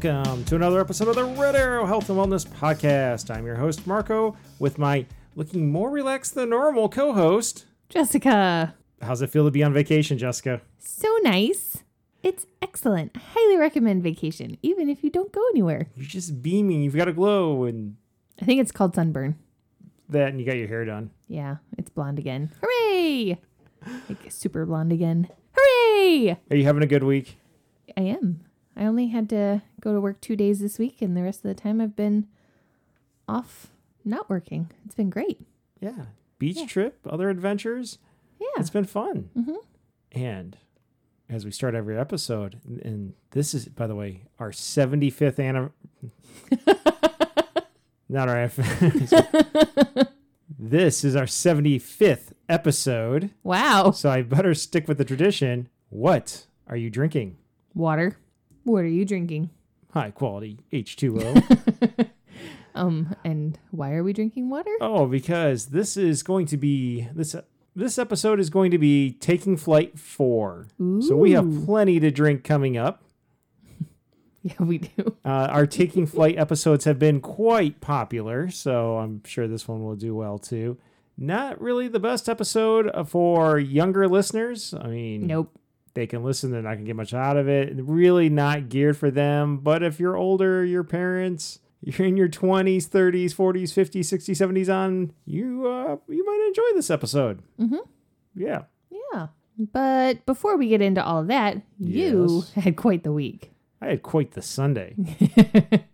Welcome to another episode of the Red Arrow Health and Wellness Podcast. I'm your host, Marco, with my looking more relaxed than normal co host. Jessica. How's it feel to be on vacation, Jessica? So nice. It's excellent. I highly recommend vacation, even if you don't go anywhere. You're just beaming. You've got a glow and I think it's called sunburn. that, and you got your hair done. Yeah, it's blonde again. Hooray! Like super blonde again. Hooray! Are you having a good week? I am. I only had to go to work two days this week, and the rest of the time I've been off not working. It's been great. Yeah. Beach Yeah. trip, other adventures. Yeah. It's been fun. Mhm. And as we start every episode, and this is, by the way, our 75th anniversary. Not our. this is our 75th episode. Wow. So I better stick with the tradition. What are you drinking? Water. What are you drinking? High quality H2O. Um, and why are we drinking water? oh, because this is going to be this this episode is going to be taking flight 4. So we have plenty to drink coming up. Yeah, we do. Uh, our taking flight episodes have been quite popular, so I'm sure this one will do well too. Not really the best episode for younger listeners. I mean, Nope. They can listen, they're not going to get much out of it. Really not geared for them. But if you're older, your parents, you're in your 20s, 30s, 40s, 50s, 60s, 70s on, you uh, you might enjoy this episode. Mhm. Yeah. Yeah. But before we get into all of that, you Yes. had quite the week. I had quite the Sunday.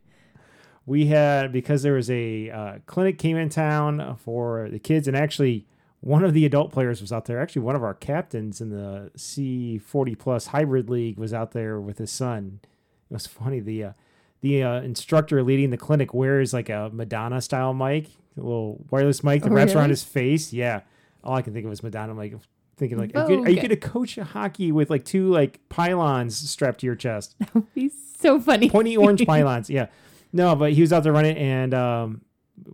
we had because there was a uh, clinic came in town for the kids, and actually one of the adult players was out there. Actually, one of our captains in the C40 plus hybrid league was out there with his son. It was funny. The uh, the uh, instructor leading the clinic wears like a Madonna style mic, a little wireless mic that Oh, wraps around his face. Yeah, all I can think of is Madonna. I'm like thinking like, are, you, are you gonna coach hockey with like two like pylons strapped to your chest? He's so funny. pointy orange pylons. Yeah, no, but he was out there running, and um,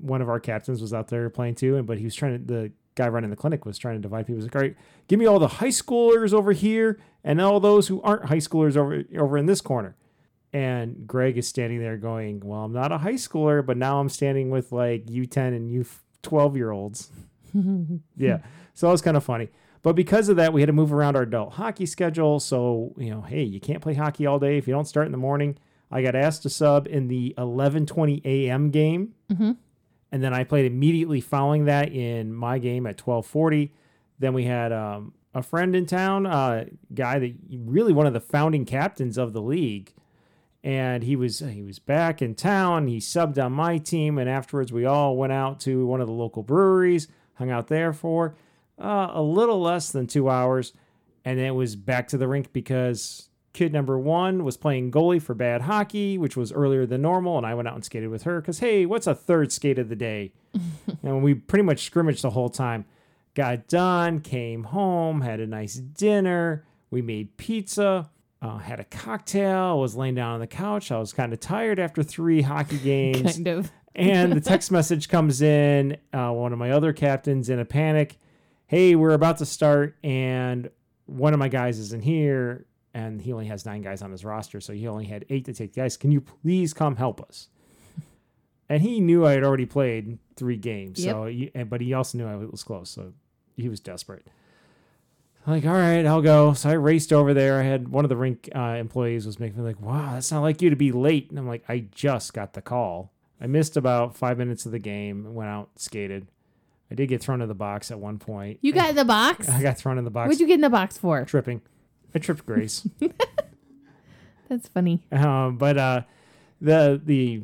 one of our captains was out there playing too. And but he was trying to the guy running the clinic was trying to divide people. He was like, all right, give me all the high schoolers over here, and all those who aren't high schoolers over over in this corner. And Greg is standing there going, well, I'm not a high schooler, but now I'm standing with like U10 and U12 year olds. yeah. So that was kind of funny. But because of that, we had to move around our adult hockey schedule. So, you know, hey, you can't play hockey all day if you don't start in the morning. I got asked to sub in the 11:20 a.m. game. Mhm. And then I played immediately following that in my game at 12:40. Then we had um, a friend in town, uh, guy that really one of the founding captains of the league, and he was he was back in town. He subbed on my team, and afterwards we all went out to one of the local breweries, hung out there for uh, a little less than two hours, and then it was back to the rink because kid number one was playing goalie for bad hockey, which was earlier than normal, and I went out and skated with her because hey, what's a third skate of the day? and we pretty much scrimmaged the whole time. Got done, came home, had a nice dinner. We made pizza, uh, had a cocktail, was laying down on the couch. I was kind of tired after three hockey games kind of. and the text message comes in. Uh, one of my other captains in a panic. Hey, we're about to start, and one of my guys isn't here, and he only has nine guys on his roster, so he only had eight to take. Guys, can you please come help us? And he knew I had already played three games, so he, but he also knew I was close, so he was desperate. Like, all right, I'll go. So I raced over there. I had one of the rink uh, employees was making me like, "Wow, that's not like you to be late." And I'm like, "I just got the call. I missed about five minutes of the game. Went out, skated. I did get thrown in the box at one point. You got in the box? I got thrown in the box What'd you get in the box for? tripping. I tripped Grace. That's funny. um, but uh, the the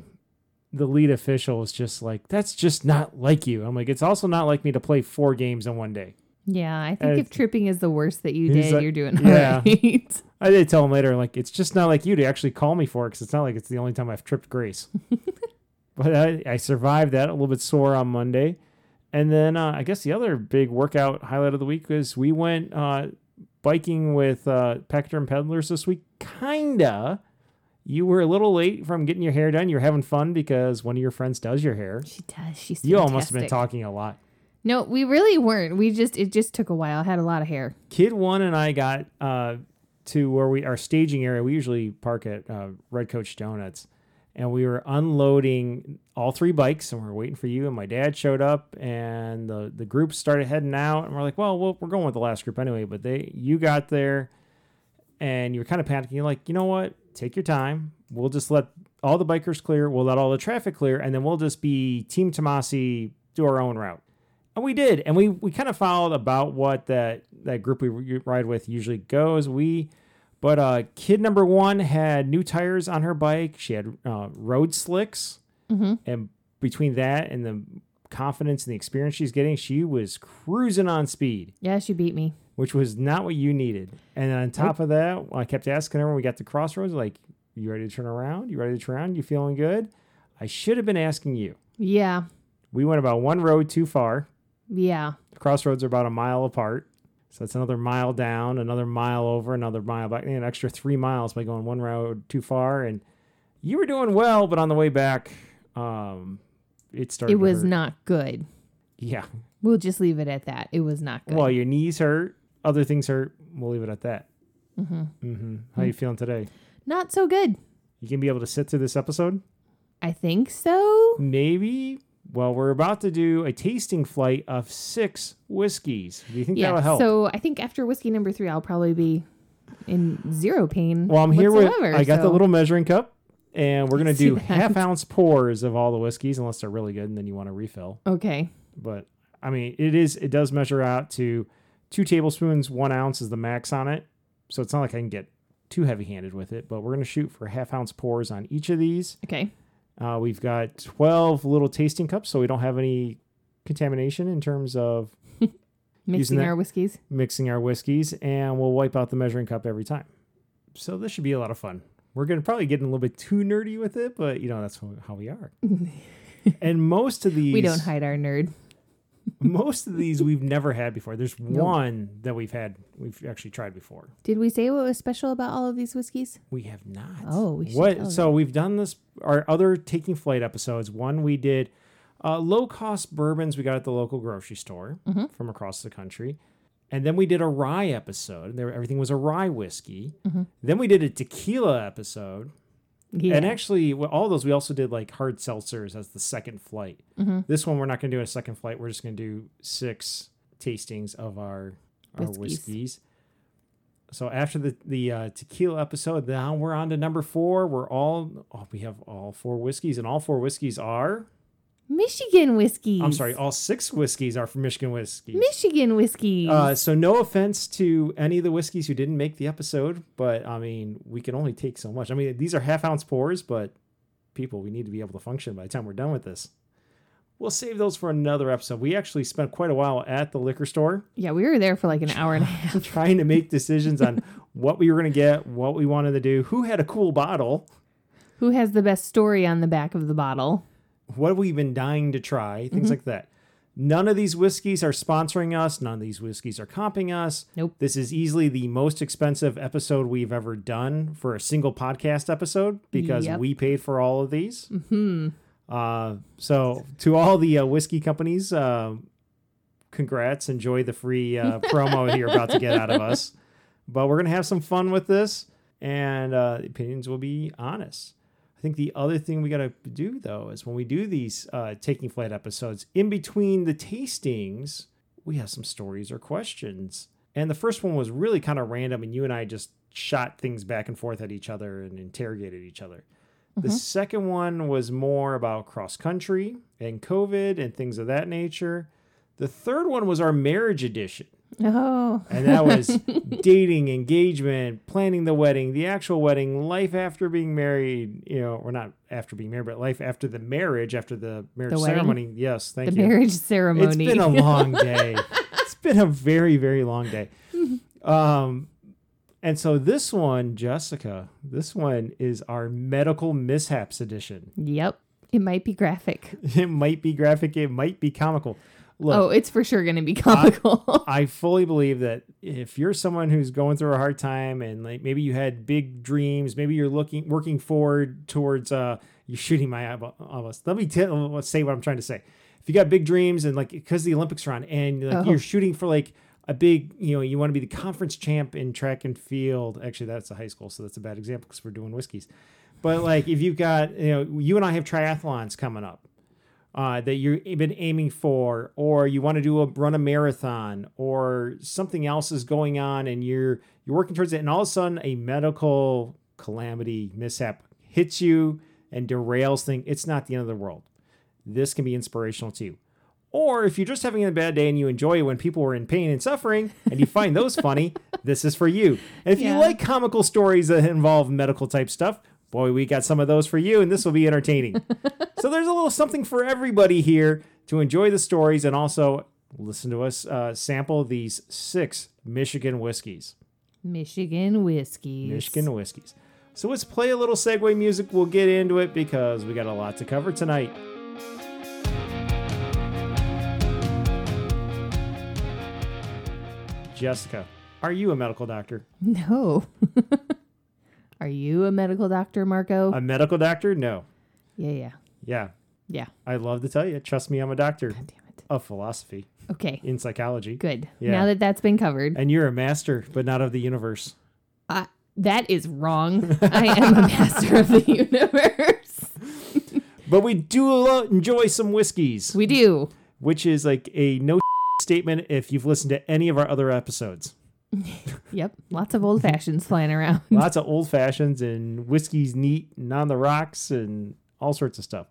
the lead official was just like, "That's just not like you." I'm like, "It's also not like me to play four games in one day." Yeah, I think And if tripping is the worst that you did, like- you're doing yeah. all right. I did tell him later, like, it's just not like you to actually call me for it because it's not like it's the only time I've tripped Grace. but I, I survived that a little bit sore on Monday. And then uh, I guess the other big workout highlight of the week was we went uh, biking with uh, Pector and Peddlers this week. Kinda. You were a little late from getting your hair done. You're having fun because one of your friends does your hair. she does. She's You all must have been fantastic. talking a lot. No, we really weren't. We just it just took a while. I had a lot of hair. Kid one and I got uh, to where we our staging area. We usually park at uh, Red Coach Donuts, and we were unloading all three bikes, and we are waiting for you. And my dad showed up, and the the group started heading out, and we're like, well, well we're going with the last group anyway. But they you got there, and you were kind of panicking. You're like, you know what? Take your time. We'll just let all the bikers clear. We'll let all the traffic clear, and then we'll just be Team Tomasi do our own route. And we did, and we we kind of followed about what that that group we ride with usually goes. We, but uh, kid number one had new tires on her bike. She had uh, road slicks, Mm-hmm. and between that and the confidence and the experience she's getting, she was cruising on speed, Yeah, she beat me. which was not what you needed. And on top of that, I kept asking her when we got to crossroads, like, "You ready to turn around? You ready to turn around? You feeling good?" I should have been asking you. Yeah. We went about one road too far. Yeah. The crossroads are about a mile apart. So that's another mile down, another mile over, another mile back, an extra three miles by going one road too far. And you were doing well, but on the way back, um, it started. It was not good. Yeah. We'll just leave it at that. It was not good. Well, your knees hurt, other things hurt. We'll leave it at that. mm-hmm. Mm-hmm. How you feeling today? Not so good. You gonna be able to sit through this episode? I think so. Maybe. Well, we're about to do a tasting flight of six whiskeys. Do you think Yeah. that'll help? So I think after whiskey number three, I'll probably be in zero pain. Well, I'm here with. I got the little measuring cup, and we're gonna do that. half ounce pours of all the whiskeys, unless they're really good, and then you want to refill. Okay. But I mean, it is. It does measure out to two tablespoons. One ounce is the max on it, so it's not like I can get too heavy handed with it. But we're gonna shoot for half ounce pours on each of these. Okay. Uh, we've got twelve little tasting cups, so we don't have any contamination in terms of Mixing that- our whiskeys. mixing our whiskeys, and we'll wipe out the measuring cup every time. So this should be a lot of fun. We're gonna probably get a little bit too nerdy with it, but you know that's how- how we are. and most of these, We don't hide our nerd. Most of these we've never had before. There's one that we've had, we've actually tried before. Did we say what was special about all of these whiskeys? We have not. Oh, we should what? So we've done this. Our other taking flight episodes. One we did uh, low cost bourbons we got at the local grocery store Mhm. from across the country, and then we did a rye episode. There, everything was a rye whiskey. Mhm. Then we did a tequila episode, Yeah. and actually well, all those we also did like hard seltzers as the second flight. Mhm. This one we're not going to do a second flight. We're just going to do six tastings of our our Whiskeys. whiskeys. So after the the uh, tequila episode, now we're on to number four. We're all oh, we have all four whiskeys, and all four whiskeys are Michigan whiskeys. I'm sorry, all six whiskeys are from Michigan whiskey. Michigan whiskeys. Uh, so no offense to any of the whiskeys who didn't make the episode, but I mean we can only take so much. I mean these are half ounce pours, but people we need to be able to function by the time we're done with this. We'll save those for another episode. We actually spent quite a while at the liquor store yeah, we were there for like an hour and a half. trying to make decisions on what we were going to get, what we wanted to do, who had a cool bottle, Who has the best story on the back of the bottle? What have we been dying to try, things like that. None of these whiskeys are sponsoring us. None of these whiskeys are comping us. Nope. This is easily the most expensive episode we've ever done for a single podcast episode because Yep. we paid for all of these. Hmm. Uh, so to all the uh, whiskey companies, uh, congrats! Enjoy the free uh, promo you're about to get out of us. But we're gonna have some fun with this, and uh, the opinions will be honest. I think the other thing we gotta do though is when we do these uh, taking flight episodes, in between the tastings, we have some stories or questions. And the first one was really kind of random, and you and I just shot things back and forth at each other and interrogated each other. The second one was more about cross country and COVID and things of that nature. The third one was our marriage edition. Oh. And that was dating, engagement, planning the wedding, the actual wedding, life after being married, you know, or not after being married, but life after the marriage, after the marriage The ceremony. Yes, thank The you. The marriage ceremony. It's been a long day. it's been a very, very long day. Um, and so this one, Jessica, this one is our medical mishaps edition. yep. It might be graphic. It might be graphic, it might be comical. Look, oh, it's for sure going to be comical. I fully believe that if you're someone who's going through a hard time and like maybe you had big dreams, maybe you're looking working forward towards uh you're shooting my eyeball almost. Let me tell let's say what I'm trying to say. If you got big dreams and like because the Olympics are on and like Oh. you're shooting for like a big, you know, you want to be the conference champ in track and field. Actually, that's a high school, so that's a bad example because we're doing whiskeys. But like, if you've got, you know, you and I have triathlons coming up uh, that you've been aiming for, or you want to do a run a marathon, or something else is going on, and you're you're working towards it, and all of a sudden a medical calamity mishap hits you and derails things. It's not the end of the world. This can be inspirational too. Or if you're just having a bad day and you enjoy it when people are in pain and suffering and you find those funny, this is for you. And if Yeah. you like comical stories that involve medical type stuff, boy, we got some of those for you and this will be entertaining. so there's a little something for everybody here to enjoy the stories and also listen to us uh, sample these six Michigan whiskeys. Michigan whiskeys. Michigan whiskeys. So let's play a little segue music. We'll get into it because we got a lot to cover tonight. Jessica, are you a medical doctor? No. Are you a medical doctor, Marco? A medical doctor? No. yeah, yeah. Yeah. Yeah. I'd love to tell you. Trust me, I'm a doctor God damn it. of philosophy Okay. in psychology. Good. Yeah. Now that that's been covered, And you're a master, but not of the universe. uh, that is wrong. I am a master of the universe. But we do enjoy some whiskeys. We do. which is like a no statement if you've listened to any of our other episodes. Yep. Lots of old fashions flying around. Lots of old fashions and whiskey's neat and on the rocks and all sorts of stuff.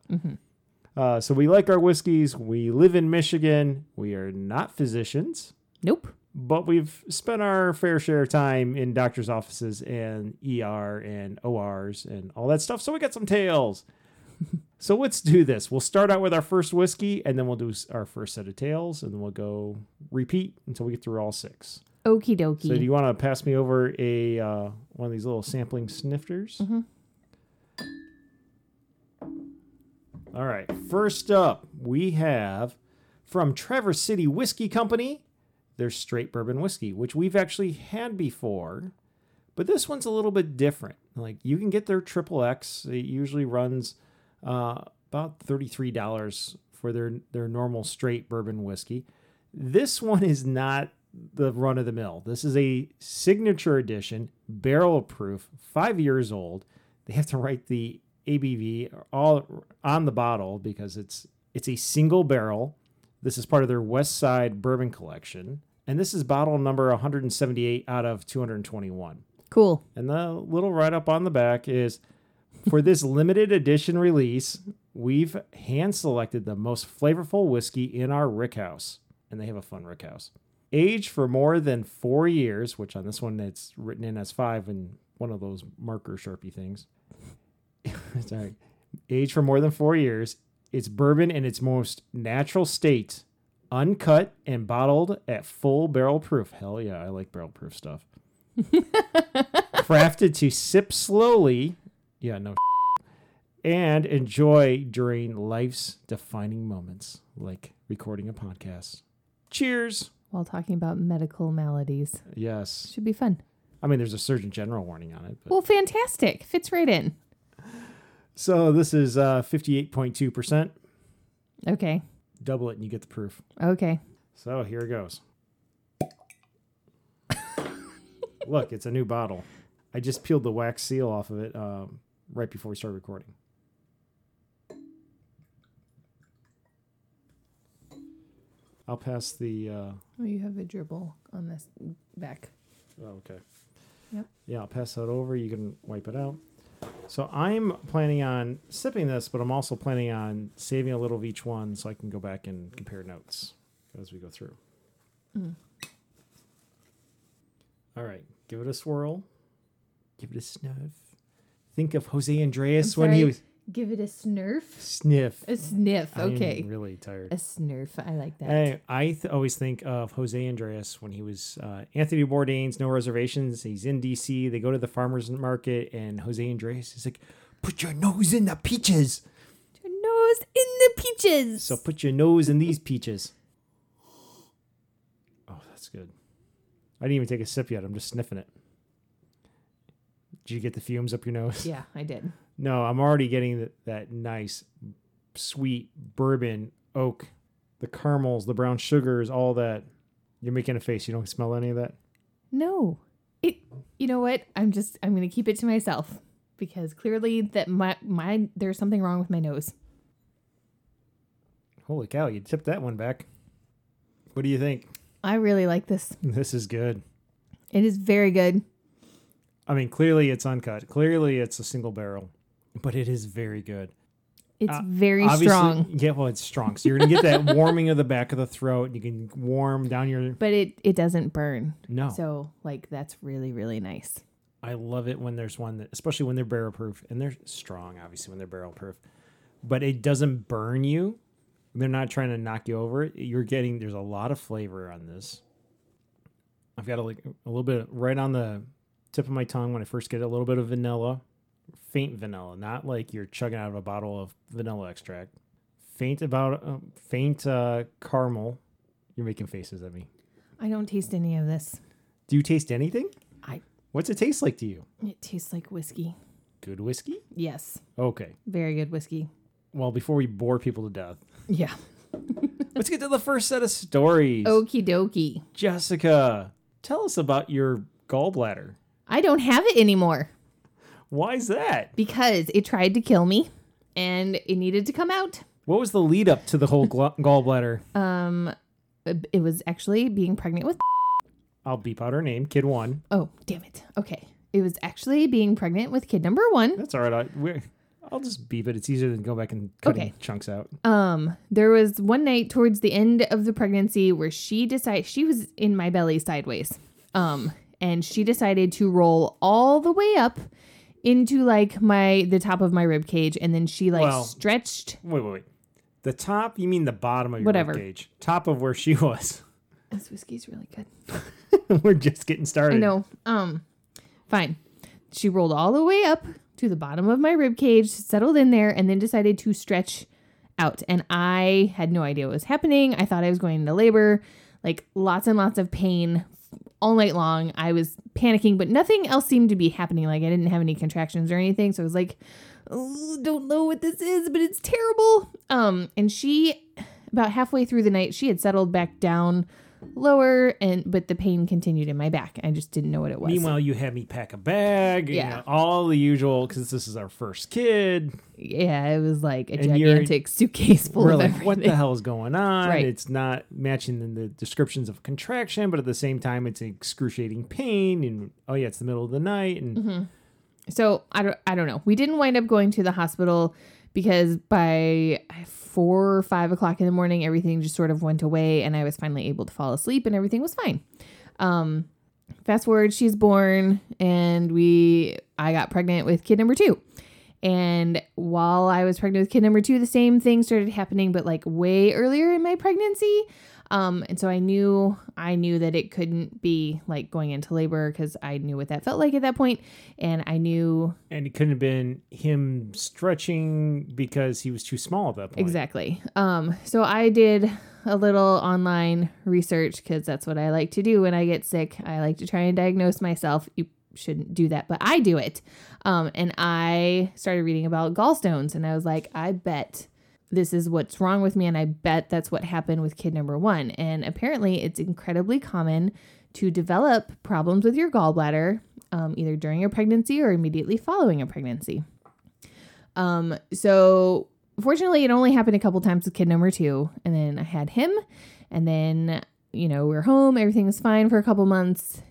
Uh, so we like our whiskeys. We live in Michigan. We are not physicians, Nope. but we've spent our fair share of time in doctors' offices and ER and ORs and all that stuff. So we got some tales. so let's do this. We'll start out with our first whiskey, and then we'll do our first set of tales, and then we'll go repeat until we get through all six. Okie dokie. So do you want to pass me over a uh, one of these little sampling snifters? All right. First up, we have from Traverse City Whiskey Company. Their straight bourbon whiskey, which we've actually had before, but this one's a little bit different. Like you can get their triple X. It usually runs uh, about thirty three dollars for their their normal straight bourbon whiskey. This one is not the run of the mill. This is a signature edition, barrel proof, five years old. They have to write the ABV all on the bottle because it's it's a single barrel. This is part of their West Side Bourbon Collection, and this is bottle number 178 out of 221. cool. And the little write up on the back is for this limited edition release, we've hand selected the most flavorful whiskey in our rickhouse. And they have a fun rickhouse. Aged for more than four years, which on this one it's written in as five in one of those marker sharpie things. Sorry. Age for more than four years. It's bourbon in its most natural state, uncut and bottled at full barrel proof. Hell yeah, I like barrel proof stuff crafted to sip slowly, yeah, no, and enjoy during life's defining moments, like recording a podcast. Cheers. While talking about medical maladies. Yes. Should be fun. I mean, there's a Surgeon General warning on it. But. Well, fantastic. Fits right in. So this is uh, 58.2%. Okay. Double it and you get the proof. Okay. So here it goes. Look, it's a new bottle. I just peeled the wax seal off of it um, right before we started recording. I'll pass the. Uh, Oh, you have a dribble on this back. oh, okay. Yep. Yeah, I'll pass that over. You can wipe it out. So I'm planning on sipping this, but I'm also planning on saving a little of each one so I can go back and compare notes as we go through. Mm. All right, give it a swirl. Give it a sniff. Think of Jose Andreas when he was Give it a snurf. sniff. A sniff. Okay. I'm really tired. A snurf. I like that. I, I th- always think of Jose Andreas when he was uh, Anthony Bourdain's No Reservations. He's in DC. They go to the farmer's market, and Jose Andreas is like, Put your nose in the peaches. Your nose in the peaches. So put your nose in these peaches. Oh, that's good. I didn't even take a sip yet. I'm just sniffing it. Did you get the fumes up your nose? yeah, I did. No, I'm already getting that, that nice, sweet bourbon oak, the caramels, the brown sugars, all that. You're making a face. You don't smell any of that? No. It you know what? I'm just I'm gonna keep it to myself because clearly that my my there's something wrong with my nose. Holy cow, you tipped that one back. What do you think? I really like this. This is good. It is very good. I mean, clearly it's uncut. Clearly it's a single barrel, but it is very good. It's Uh, very strong. Yeah, well, it's strong. So you're gonna get that warming of the back of the throat. You can warm down your But it it doesn't burn. no. So like that's really, really nice. I love it when there's one that, especially when they're barrel proof and they're strong, obviously when they're barrel proof, but it doesn't burn you. They're not trying to knock you over. You're getting there's a lot of flavor on this. I've got a, like a little bit right on the tip of my tongue when I first get a little bit of vanilla, faint vanilla, not like you're chugging out of a bottle of vanilla extract. Faint about uh, faint uh, caramel. You're making faces at me. I don't taste any of this. Do you taste anything? I What's it taste like to you? it tastes like whiskey. Good whiskey? Yes. Okay. Very good whiskey. Well, before we bore people to death, Yeah. let's get to the first set of stories. Okie dokie. Jessica, tell us about your gallbladder. I don't have it anymore Why's that? because it tried to kill me and it needed to come out. What was the lead up to the whole gla- gallbladder? Um it was actually being pregnant with I'll beep out her name, kid one. Oh, damn it. Okay. It was actually being pregnant with kid number 1. That's all right. I, we're, I'll just beep it. It's easier than go back and cutting Okay. chunks out. Um, there was one night towards the end of the pregnancy where she decided she was in my belly sideways. Um, and she decided to roll all the way up into like my the top of my rib cage and then she like Well- stretched Wait, wait, wait. The top? You mean the bottom of your Whatever. cage? Top of where she was. this whiskey's really good. we're just getting started. I know. Um, fine. She rolled all the way up to the bottom of my rib cage, settled in there, and then decided to stretch out. And I had no idea what was happening. I thought I was going into labor, like lots and lots of pain all night long. I was panicking, but nothing else seemed to be happening. Like I didn't have any contractions or anything. So I was like, "Oh, don't know what this is, but it's terrible. Um, and she, about halfway through the night, she had settled back down lower and but the pain continued in my back i just didn't know what it was Meanwhile, you had me pack a bag. you Yeah. know, all the usual because this is our first kid. yeah it was like a And gigantic suitcase full We're of like, everything what the hell is going on? Right. It's not matching the, the descriptions of contraction, but at the same time, it's excruciating pain. And oh yeah, it's the middle of the night. And Mm-hmm. so i don't i don't know we didn't wind up going to the hospital because by four or five o'clock in the morning everything just sort of went away and i was finally able to fall asleep and everything was fine. Um fast forward she's born and we i got pregnant with kid number two. And while i was pregnant with kid number two the same thing started happening but like way earlier in my pregnancy um and so i knew i knew that it couldn't be like going into labor because i knew what that felt like at that point and i knew and it couldn't have been him stretching because he was too small at that point. Exactly. Um, so I did a little online research because that's what I like to do when I get sick. I like to try and diagnose myself. You shouldn't do that, but I do it. Um, and I started reading about gallstones, and I was like, I bet this is what's wrong with me, and I bet that's what happened with kid number one. And apparently, it's incredibly common to develop problems with your gallbladder, um, either during a pregnancy or immediately following a pregnancy. Um, so fortunately it only happened a couple times with kid number two and then i had him and then you know we're home everything fine for a couple months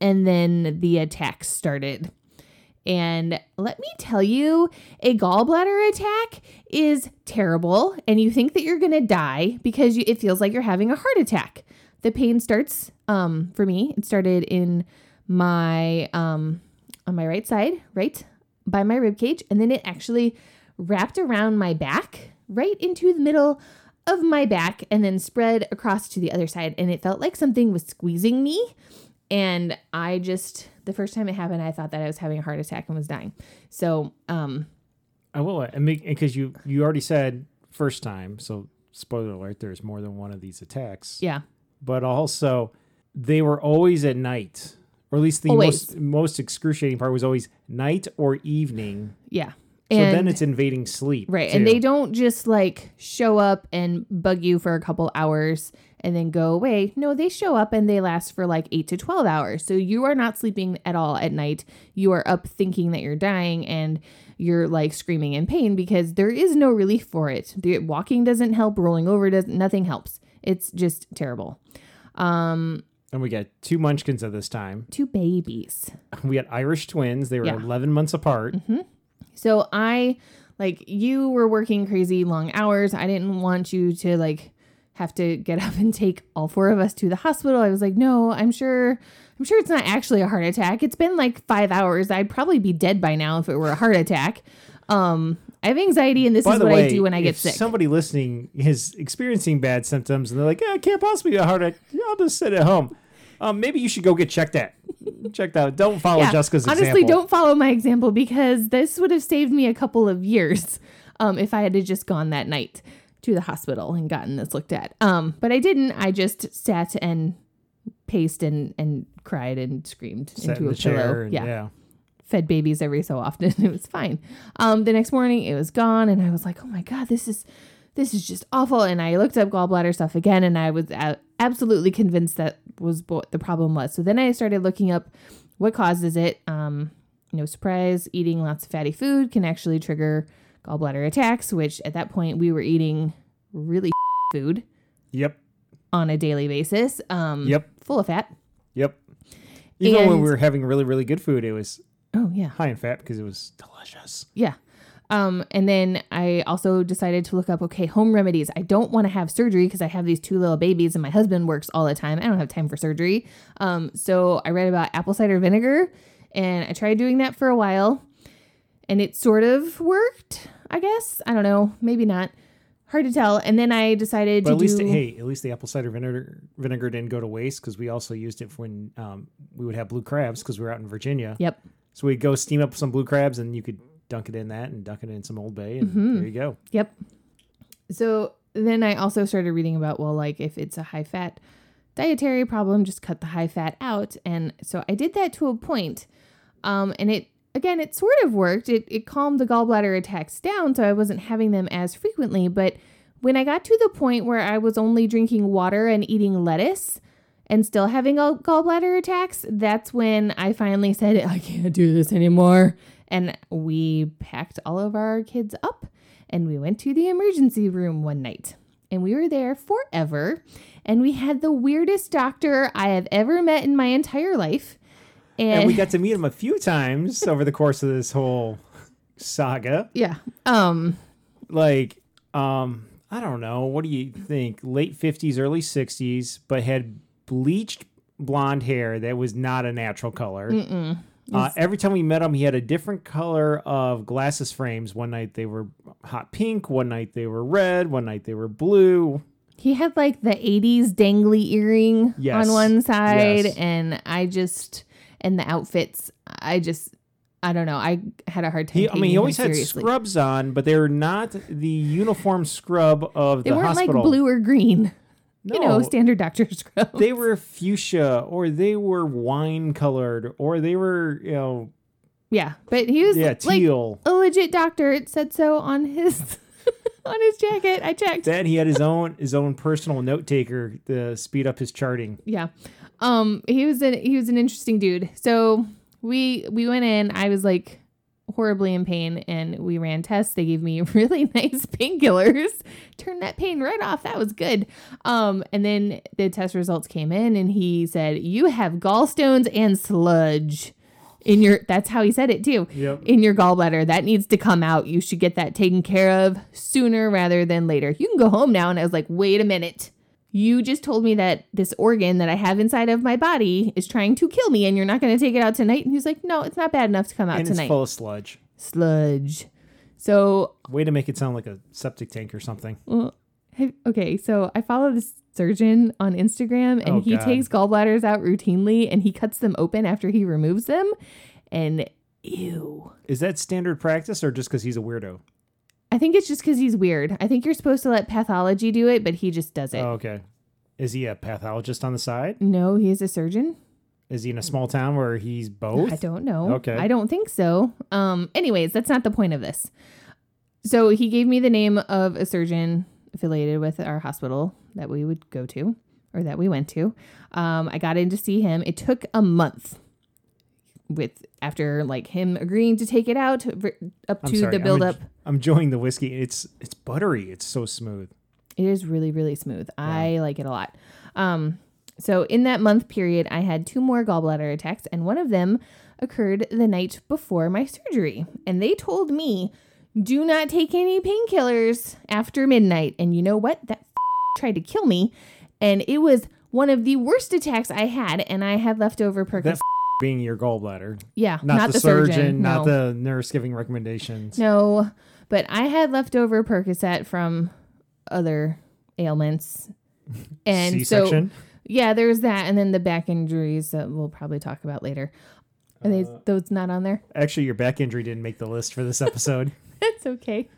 and then the attacks started and let me tell you a gallbladder attack is terrible and you think that you're to die because you, it feels like you're having a heart attack. The pain starts um for me it started in my um on my right side right by my rib cage and then it actually wrapped around my back right into the middle of my back and then spread across to the other side. And it felt like something was squeezing me and i just the first time it happened i thought that i was having a heart attack and was dying so um I will, and because you you already said first time, so spoiler alert, there's more than one of these attacks. yeah But also, they were always at night, or at least the Always. most most excruciating part was always night or evening. yeah So then it's invading sleep. Right. And they don't just like show up and bug you for a couple hours and then go away. No, they show up and they last for like eight to 12 hours. So you are not sleeping at all at night. You are up thinking that you're dying and you're like screaming in pain because there is no relief for it. The walking doesn't help, rolling over doesn't, nothing helps. It's just terrible. Um, And we got two munchkins at this time. two babies. We had Irish twins. They were Yeah. Mm-hmm. 11 months apart. So I like you were working crazy long hours. I didn't want you to like have to get up and take all four of us to the hospital. I was like, "No, I'm sure I'm sure it's not actually a heart attack. It's been like 5 hours. I'd probably be dead by now if it were a heart attack." Um I have anxiety and this By is what way, I do when I get if sick. somebody listening is experiencing bad symptoms and they're like, yeah, I can't possibly be a heart attack. I'll just sit at home. Um, maybe you should go get checked out. checked out. Don't follow Yeah, Jessica's honestly, example. don't follow my example because this would have saved me a couple of years um, if I had just gone that night to the hospital and gotten this looked at. Um, but I didn't. I just sat and paced and and cried and screamed into in a pillow. and- yeah. yeah. fed babies every so often. It was fine. Um, the next morning, it was gone, and I was like, "Oh my god, this is this is just awful." And I looked up gallbladder stuff again, and I was absolutely convinced that was what the problem was. So then I started looking up what causes it. Um, no surprise, eating lots of fatty food can actually trigger gallbladder attacks. Which at that point we were eating really food Yep. on a daily basis. Um, Yep. full of fat. Yep. Even when we were having really, really good food, it was Oh yeah. high in fat because it was delicious. Yeah. Um, and then I also decided to look up, okay, home remedies. I don't want to have surgery because I have these two little babies and my husband works all the time. I don't have time for surgery. Um, so I read about apple cider vinegar and I tried doing that for a while and it sort of worked, I guess. I don't know, maybe not. Hard to tell. And then I decided But to at least, do. hey, at least the apple cider vinegar vinegar didn't go to waste because we also used it for when um, we would have blue crabs because we were out in Virginia. Yep. So we'd go steam up some blue crabs and you could dunk it in that and dunk it in some Old Bay and Mm-hmm. there you go. Yep. So then I also started reading about, well, like if it's a high fat dietary problem, just cut the high fat out. And so I did that to a point. Um, and it, again, it sort of worked. It, it calmed the gallbladder attacks down. So I wasn't having them as frequently. But when I got to the point where I was only drinking water and eating lettuce, and still having gall- gallbladder attacks, that's when I finally said, I can't do this anymore. And we packed all of our kids up and we went to the emergency room one night. And we were there forever. And we had the weirdest doctor I have ever met in my entire life. And, And we got to meet him a few times over the course of this whole saga. yeah. Um, Like, um, I don't know. What do you think? Late 50s, early 60s, but had bleached blonde hair that was not a natural color. Uh, every time we met him, he had a different color of glasses frames. One night they were hot pink, one night they were red, one night they were blue. he had like the 80s dangly earring Yes. on one side. Yes. And I just, and the outfits, I just, I don't know. I had a hard time. He, I mean, he always had seriously. scrubs on, but they were not the uniform scrub of the They the weren't hospital. like blue or green. You know, No. standard doctor scrubs. they were fuchsia, or they were wine colored, or they were, you know, yeah, but he was yeah, like teal. a legit doctor. It said so on his on his jacket. I checked. Then he had his own his own personal note taker to speed up his charting. Yeah. Um he was an he was an interesting dude. So we we went in, I was like horribly in pain and we ran tests. They gave me really nice painkillers. Turned that pain right off. That was good. Um and then the test results came in and he said, "You have gallstones and sludge." In your that's how he said it too. Yep. In your gallbladder. That needs to come out. You should get that taken care of sooner rather than later. You can go home now. And I was like, wait a minute. You just told me that this organ that I have inside of my body is trying to kill me and you're not going to take it out tonight. And he's like, no, it's not bad enough to come out and tonight. it's full of sludge. Sludge. So, Way to make it sound like a septic tank or something. well, okay. So I follow this surgeon on Instagram and Oh, he God. takes gallbladders out routinely and he cuts them open after he removes them. And ew. Is that standard practice or just because he's a weirdo? I think it's just because he's weird. I think you're supposed to let pathology do it, but he just does it. Oh, okay. Is he a pathologist on the side? No, he's a surgeon. Is he in a small town where he's both? I don't know. Okay. I don't think so. Um, anyways, that's not the point of this. So he gave me the name of a surgeon affiliated with our hospital that we would go to or that we went to. Um, I got in to see him. It took a month with after like him agreeing to take it out up I'm to sorry, the I'm build up. I'm enjoying the whiskey. It's it's buttery. It's so smooth. It is really, really smooth. I like it a lot. Um, so in that month period, I had two more gallbladder attacks, and one of them occurred the night before my surgery. And they told me, do not take any painkillers after midnight. And you know what? That tried to kill me, and it was one of the worst attacks I had. And I had leftover Percocet. Being your gallbladder, yeah, not, the, surgeon, surgeon, not the nurse giving recommendations. No, but I had leftover Percocet from other ailments. And so C-section. Yeah, there's that, and then the back injuries that we'll probably talk about later. Are they, Uh, those not on there? Actually, your back injury didn't make the list for this episode. That's okay.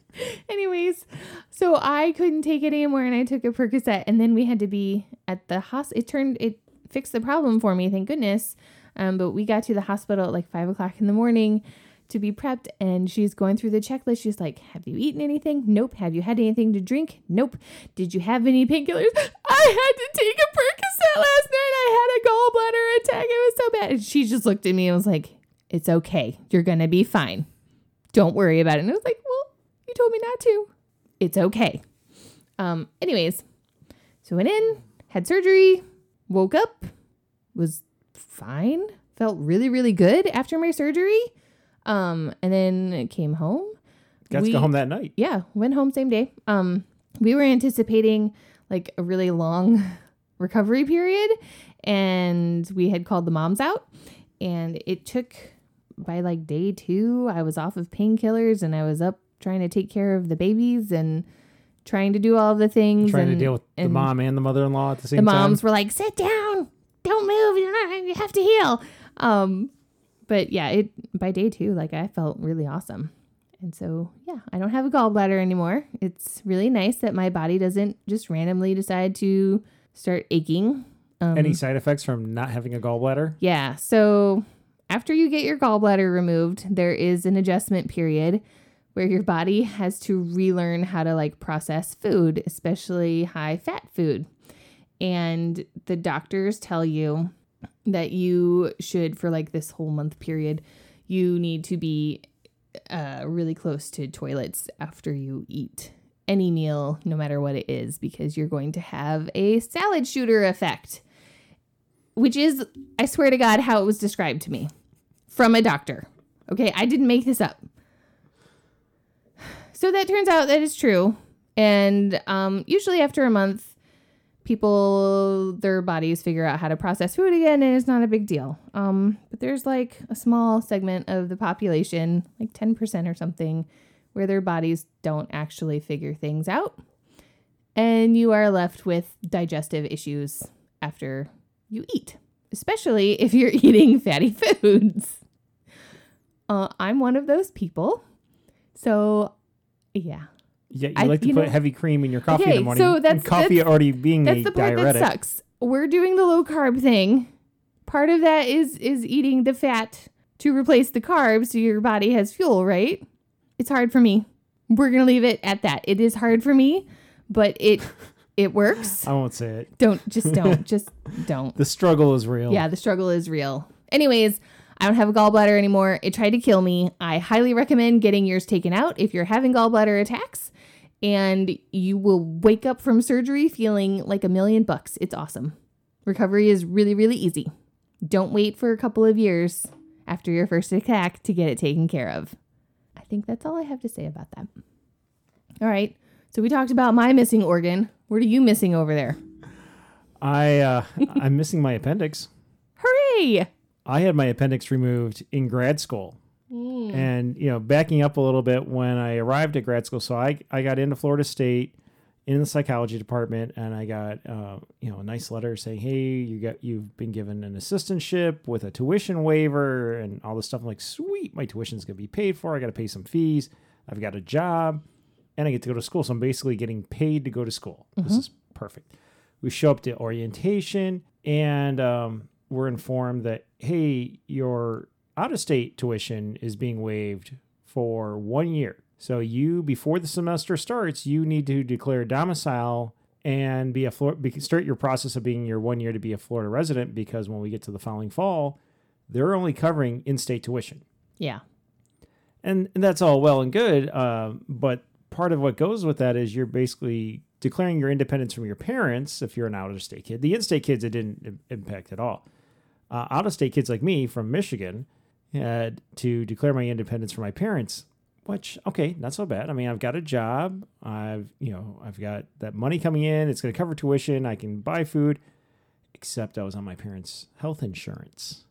Anyways, so I couldn't take it anymore, and I took a Percocet, and then we had to be at the hospital. It turned it fixed the problem for me, thank goodness. Um, but we got to the hospital at like five o'clock in the morning to be prepped, and she's going through the checklist. She's like, "Have you eaten anything? Nope. Have you had anything to drink? Nope. Did you have any painkillers? I had to take a Percocet last night. I had a gallbladder attack. It was so bad." And she just looked at me and was like, "It's okay. You're gonna be fine. Don't worry about it." And I was like, "Well, you told me not to. It's okay." Um. Anyways, so went in, had surgery, woke up, was fine. Felt really, really good after my surgery. Um, and then came home. Got to We- go home that night. Yeah, went home same day. Um, we were anticipating like a really long recovery period, and we had called the moms out, and it took by like day two, I was off of painkillers and I was up trying to take care of the babies and trying to do all the things. Trying and, to deal with the mom and the mother-in-law at the same time. the time. moms were like, "Sit down, don't move. You're not. You have to heal." Um, but yeah, it by day two, like I felt really awesome, and so yeah, I don't have a gallbladder anymore. It's really nice that my body doesn't just randomly decide to start aching. Um, Any side effects from not having a gallbladder? yeah. So after you get your gallbladder removed, there is an adjustment period where your body has to relearn how to like process food, especially high fat food. And the doctors tell you that you should, for like this whole month period, you need to be uh, really close to toilets after you eat any meal, no matter what it is, because you're going to have a salad shooter effect which is, I swear to God, how it was described to me from a doctor. Okay, I didn't make this up. So that turns out that is true. And um, usually after a month, people, their bodies figure out how to process food again, and it's not a big deal. Um, but there's like a small segment of the population, like 10% or something, where their bodies don't actually figure things out. And you are left with digestive issues after you eat, especially if you're eating fatty foods. Uh, I'm one of those people. So, yeah, Yeah, you I- like to you put know- heavy cream in your coffee in the morning. so and that's- coffee that's- already being that's a the part diuretic. that sucks. We're doing the low carb thing. Part of that is is eating the fat to replace the carbs so your body has fuel, right? It's hard for me. We're gonna leave it at that. It is hard for me, but it it works. I won't say it. Don't just don't just don't. The struggle is real. Yeah, the struggle is real. Anyways, I don't have a gallbladder anymore. It tried to kill me. I highly recommend getting yours taken out if you're having gallbladder attacks, and you will wake up from surgery feeling like a million bucks. It's awesome. Recovery is really, really easy. Don't wait for a couple of years after your first attack to get it taken care of. I think that's all I have to say about that. All right. So we talked about my missing organ. What are you missing over there? I uh, I'm missing my appendix. Hooray! I had my appendix removed in grad school. And, you know, backing up a little bit when I arrived at grad school, so I, I got into Florida State in the psychology department and I got, uh, you know, a nice letter saying, hey, you got, you've been given an assistantship with a tuition waiver and all this stuff. I'm like, sweet, my tuition's going to be paid for. I got to pay some fees. I've got a job and I get to go to school. So I'm basically getting paid to go to school. This is perfect. We show up to orientation and, um, we're informed that hey, your out of state tuition is being waived for one year. So you before the semester starts, you need to declare domicile and be a Florida start your process of being your one year to be a Florida resident because when we get to the following fall, they're only covering in-state tuition, Yeah. and, and that's all well and good. Uh, but part of what goes with that is you're basically declaring your independence from your parents if you're an out-of-state kid. The in-state kids it didn't im- impact at all. Uh, out-of-state kids like me from Michigan had to declare my independence from my parents which okay not so bad. I mean i've got a job. I've you know i've got that money coming in. It's going to cover tuition. I can buy food except i was on my parents health insurance.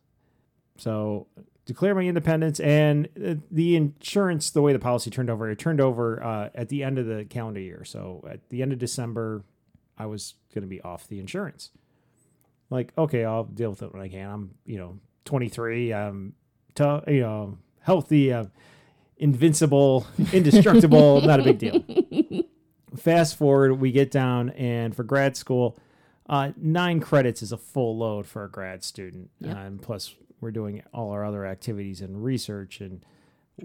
So declare my independence and uh, the insurance the way the policy turned over it turned over uh, at the end of the calendar year. So at the end of december i was going to be off the insurance. Like okay i'll deal with it when i can. I'm you know 23 i'm tough you know healthy uh, invincible indestructible not a big deal. Fast forward we get down and for grad school uh, nine credits is a full load for a grad student Yep. and plus we're doing all our other activities and research and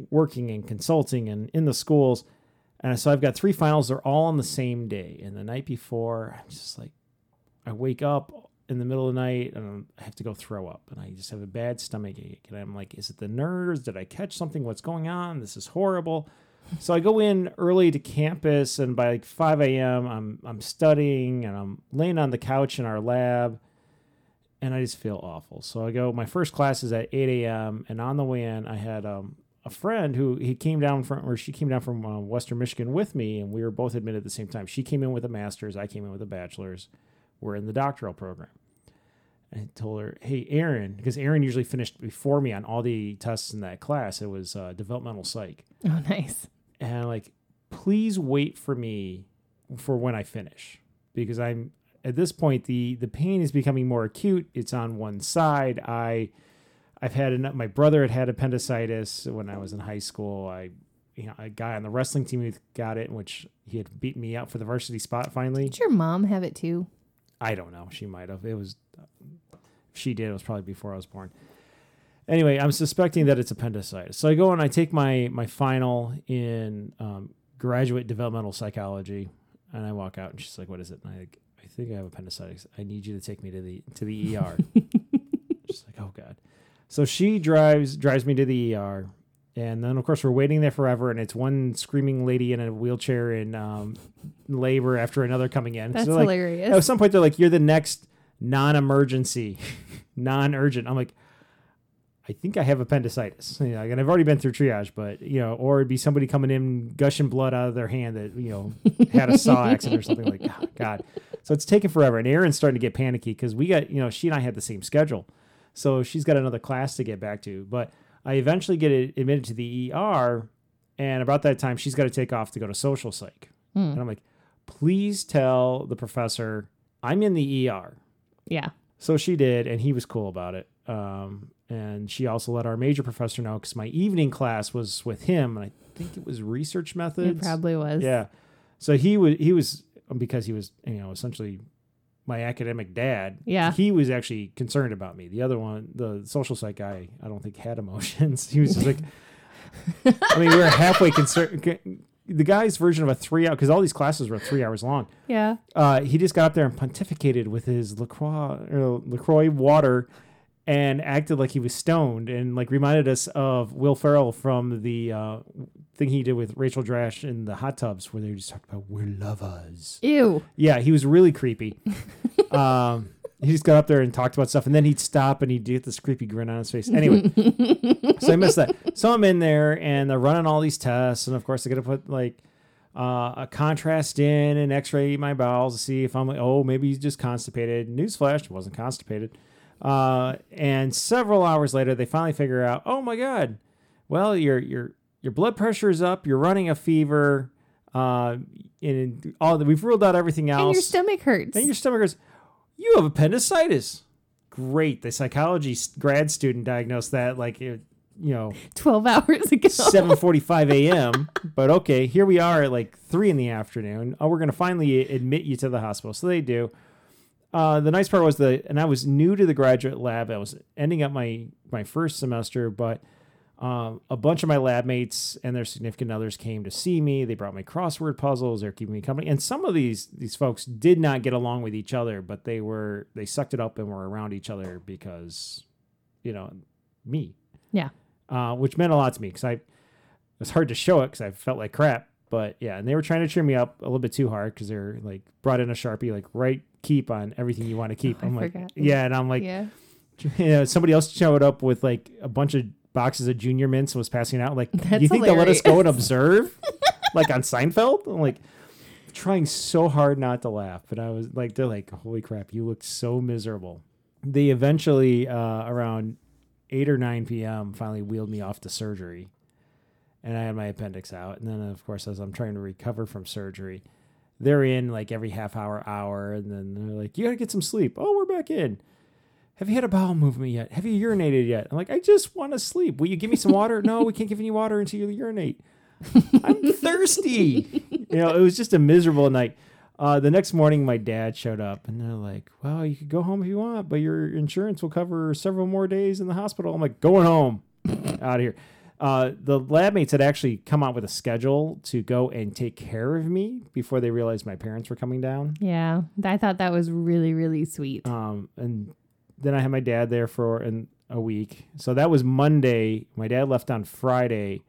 working and consulting and in the schools. And so i've got three finals they're all on the same day. And the night before i'm just like i wake up in the middle of the night and i have to go throw up and i just have a bad stomach ache and i'm like is it the nerves did i catch something what's going on this is horrible so I go in early to campus, and by like 5 a.m., I'm I'm studying and I'm laying on the couch in our lab, and I just feel awful. So I go. My first class is at 8 a.m., and on the way in, I had um, a friend who he came down from, or she came down from uh, Western Michigan with me, and we were both admitted at the same time. She came in with a master's, I came in with a bachelor's. We're in the doctoral program. I told her, "Hey, Erin," because Erin usually finished before me on all the tests in that class. It was uh, developmental psych Oh, nice. and I'm like, please wait for me for when I finish because I'm at this point the the pain is becoming more acute. It's on one side. I I've had enough. My brother had had appendicitis when I was in high school. I you know a guy on the wrestling team who got it, which he had beaten me out for the varsity spot finally. Did your mom have it too? I don't know. She might have. It was. If she did. It was probably before I was born. Anyway, I'm suspecting that it's appendicitis. So I go and I take my my final in um, graduate developmental psychology, and I walk out, and she's like, "What is it?" And I like, I think I have appendicitis. I need you to take me to the to the ER. she's like, "Oh God." So she drives drives me to the ER, and then of course we're waiting there forever, and it's one screaming lady in a wheelchair in um, labor after another coming in. That's So, like, hilarious. at some point they're like, "You're the next non-emergency, non-urgent." I'm like, "I think I have appendicitis," you know, and I've already been through triage, but you know, or it'd be somebody coming in gushing blood out of their hand that you know had a saw accident or something like oh, God. So it's taking forever, and Erin's starting to get panicky because we got you know she and I had the same schedule, so she's got another class to get back to. But I eventually get admitted to the ER, and about that time she's got to take off to go to social psych, Hmm. and I'm like, "Please tell the professor I'm in the ER." yeah. So she did, and he was cool about it. Um, and she also let our major professor know because my evening class was with him, and I think it was research methods. It probably was. Yeah. So he was he was because he was you know essentially my academic dad. Yeah. He was actually concerned about me. The other one, the social psych guy, I don't think had emotions. He was just like, I mean, we were halfway concerned. The guy's version of a three hour because all these classes were three hours long Yeah. uh, he just got up there and pontificated with his LaCroix, or LaCroix water and acted like he was stoned and like reminded us of Will Ferrell from the uh, thing he did with Rachel Dratch in the hot tubs where they just talked about we're lovers. Ew. Yeah, he was really creepy. um, he just got up there and talked about stuff and then he'd stop and he'd get this creepy grin on his face. Anyway, so I missed that. So I'm in there and they're running all these tests and of course they're gonna put like uh, a contrast in and x-ray my bowels to see if I'm like, oh, maybe he's just constipated. Newsflash, wasn't constipated. Uh, and several hours later, they finally figure out, oh my God, well, your your your blood pressure is up. You're running a fever. Uh, and all we've ruled out everything else. And your stomach hurts. And your stomach hurts. You have appendicitis. Great. The psychology grad student diagnosed that like it, you know 12 hours ago. 7:45 a.m. But okay, here we are at like three in the afternoon. Oh, we're gonna finally admit you to the hospital. So they do. Uh, the nice part was the, and I was new to the graduate lab. I was ending up my my first semester, but um, a bunch of my lab mates and their significant others came to see me. They brought me crossword puzzles. They're keeping me company. And some of these these folks did not get along with each other, but they were they sucked it up and were around each other because, you know, me. Yeah. Uh, which meant a lot to me because I it was hard to show it because I felt like crap. But yeah, and they were trying to cheer me up a little bit too hard because they're like brought in a sharpie, like right keep on everything you want to keep. Oh, I I'm like, forgot. yeah, and I'm like, yeah. you know, somebody else showed up with like a bunch of boxes of junior mints and was passing out. Like, That's you think they'll let us go and observe? like on Seinfeld? I'm like trying so hard not to laugh, but I was like, they're like, holy crap, you look so miserable. They eventually, uh, around 8 or 9 p.m., finally wheeled me off to surgery. And I had my appendix out. And then, of course, as I'm trying to recover from surgery, they're in like every half hour, hour. And then they're like, you got to get some sleep. Oh, we're back in have you had a bowel movement yet? Have you urinated yet? I'm like, I just want to sleep. Will you give me some water? no, we can't give any water until you urinate. I'm thirsty. You know, it was just a miserable night. Uh, the next morning, my dad showed up and they're like, well, you could go home if you want, but your insurance will cover several more days in the hospital. I'm like, going home out of here. Uh, the lab mates had actually come out with a schedule to go and take care of me before they realized my parents were coming down. Yeah. I thought that was really, really sweet. Um, and then I had my dad there for an, a week. So that was Monday. My dad left on Friday,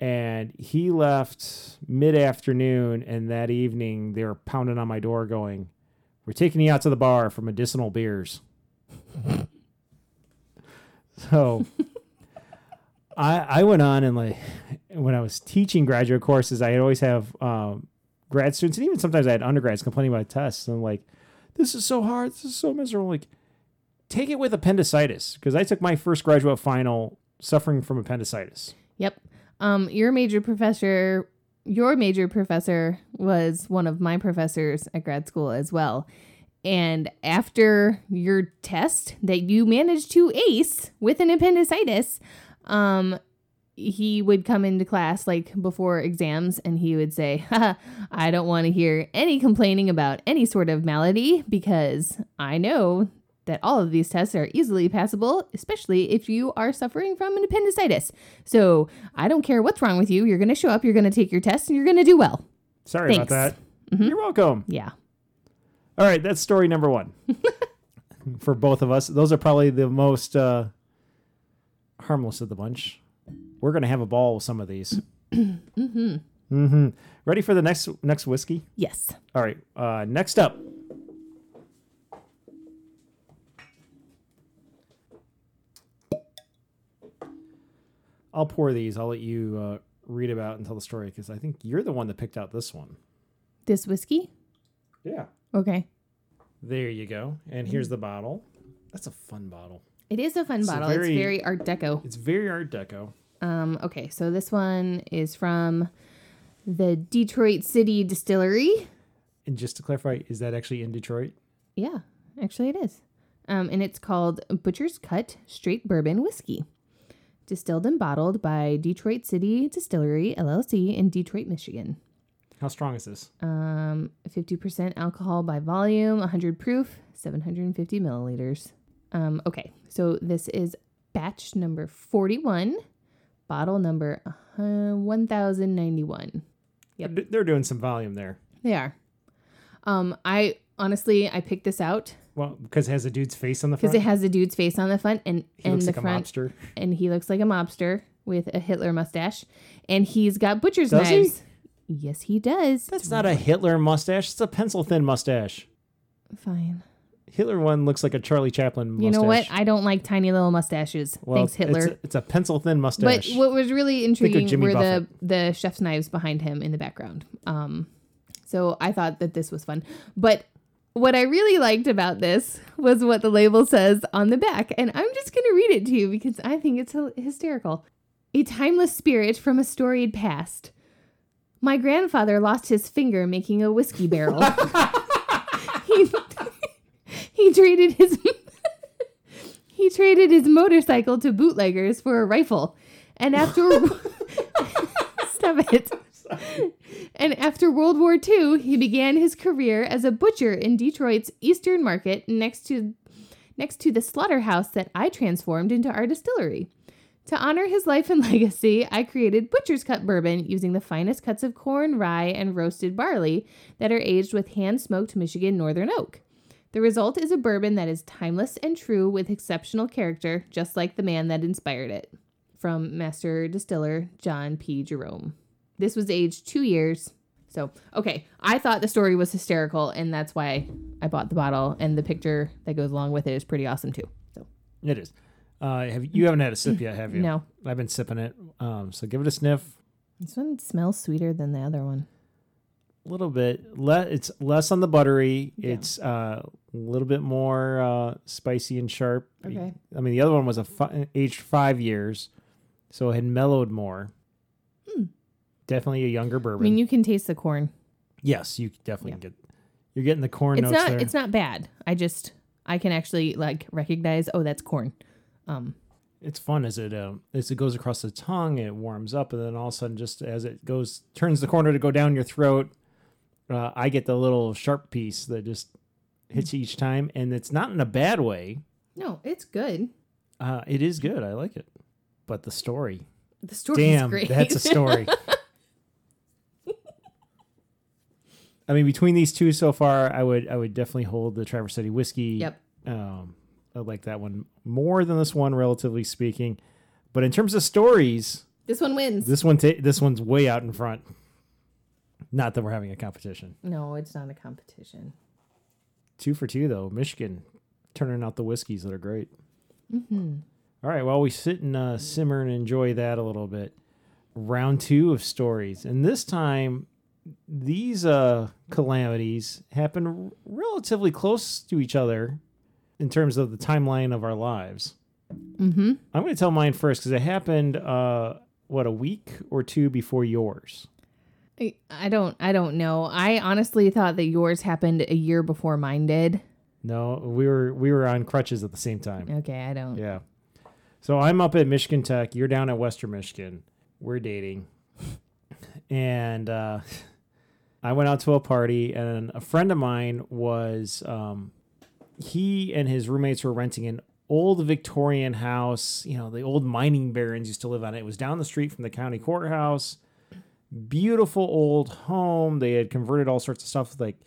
and he left mid afternoon. And that evening, they were pounding on my door, going, "We're taking you out to the bar for medicinal beers." so. I, I went on and like when I was teaching graduate courses, I always have um, grad students and even sometimes I had undergrads complaining about tests and like, this is so hard, this is so miserable. Like, take it with appendicitis because I took my first graduate final suffering from appendicitis. Yep. Um, your major professor, your major professor was one of my professors at grad school as well. And after your test that you managed to ace with an appendicitis, um, he would come into class like before exams and he would say, I don't want to hear any complaining about any sort of malady because I know that all of these tests are easily passable, especially if you are suffering from an appendicitis. So I don't care what's wrong with you. You're going to show up, you're going to take your test, and you're going to do well. Sorry Thanks. about that. You're welcome. Yeah. All right, that's story number one for both of us. Those are probably the most uh, harmless of the bunch. We're gonna have a ball with some of these. mm-hmm. Mm-hmm. Ready for the next next whiskey? Yes. All right. Uh, next up. I'll pour these. I'll let you uh, read about and tell the story because I think you're the one that picked out this one. This whiskey? Yeah. Okay. There you go. And here's the bottle. That's a fun bottle. It is a fun It's a bottle. very- it's very Art Deco. It's very Art Deco. Um, okay, so this one is from the Detroit City Distillery. And just to clarify, is that actually in Detroit? Yeah, actually it is. Um, and it's called Butcher's Cut Straight Bourbon Whiskey. Distilled and bottled by Detroit City Distillery, LLC, in Detroit, Michigan. How strong is this? Um, 50% alcohol by volume, 100 proof, 750 milliliters. Um, okay, so this is batch number 41, bottle number uh, 1091. Yep. They're, doing some volume there. They are. Um, I honestly, I picked this out Well, because it has a dude's face on the front. because it has the dude's face on the front and he and looks the like front, a mobster. and he looks like a mobster with a Hitler mustache, and he's got butcher's Does he? knives. Yes, he does. That's not a Hitler mustache. It's a pencil thin mustache. fine. Hitler one looks like a Charlie Chaplin mustache. You know what? I don't like tiny little mustaches. Well, Thanks, Hitler. It's a, it's a pencil thin mustache. but what was really intriguing were the the chef's knives behind him in the background. Um, so I thought that this was fun. But what I really liked about this was what the label says on the back, and I'm just going to read it to you because I think it's hysterical. A timeless spirit from a storied past. My grandfather lost his finger making a whiskey barrel. he, traded his he traded his motorcycle to bootleggers for a rifle. And after stop it. And after World War II, he began his career as a butcher in Detroit's Eastern Market next to next to the slaughterhouse that I transformed into our distillery. To honor his life and legacy, I created Butcher's Cut bourbon using the finest cuts of corn, rye, and roasted barley that are aged with hand smoked Michigan Northern Oak. The result is a bourbon that is timeless and true with exceptional character, just like the man that inspired it. From Master Distiller John P. Jerome. This was aged two years. So, okay, I thought the story was hysterical, and that's why I bought the bottle, and the picture that goes along with it is pretty awesome too. So, It is. Uh, have you haven't had a sip yet, have you? no, I've been sipping it. Um, so give it a sniff. this one smells sweeter than the other one. A little bit. Le- it's less on the buttery. Yeah. It's uh, a little bit more uh, spicy and sharp. Okay. I mean, the other one was a fi- aged five years, so it had mellowed more. Definitely a younger bourbon. I mean, you can taste the corn. yes, you definitely Yeah. get. You're getting the corn It's notes not. there. It's not bad. I just I can actually like recognize. Oh, that's corn. Um, it's fun as it uh, as it goes across the tongue it warms up and then all of a sudden just as it goes turns the corner to go down your throat uh, i get the little sharp piece that just hits each time and it's not in a bad way no, it's good. uh, it is good i like it but the story The story damn great. that's a story i mean between these two so far i would i would definitely hold the traverse city whiskey yep. um, I like that one more than this one, relatively speaking. But in terms of stories, This one wins. this one ta- this one's way out in front. Not that we're having a competition. no, it's not a competition. Two for two though. Michigan turning out the whiskeys that are great. Mm-hmm. All right, while we sit and uh, simmer and enjoy that a little bit, round two of stories, and this time these uh, calamities happen relatively close to each other in terms of the timeline of our lives. Mm-hmm. I'm going to tell mine first because it happened, uh, what, a week or two before yours. I, don't. I don't know. I honestly thought that yours happened a year before mine did. No, we were we were on crutches at the same time. Okay, I don't. Yeah. So I'm up at Michigan Tech. You're down at Western Michigan. We're dating, and uh, I went out to a party, and a friend of mine was. Um, he and his roommates were renting an old Victorian house. You know, the old mining barons used to live on it. It was down the street from the county courthouse. Beautiful old home. They had converted all sorts of stuff. Like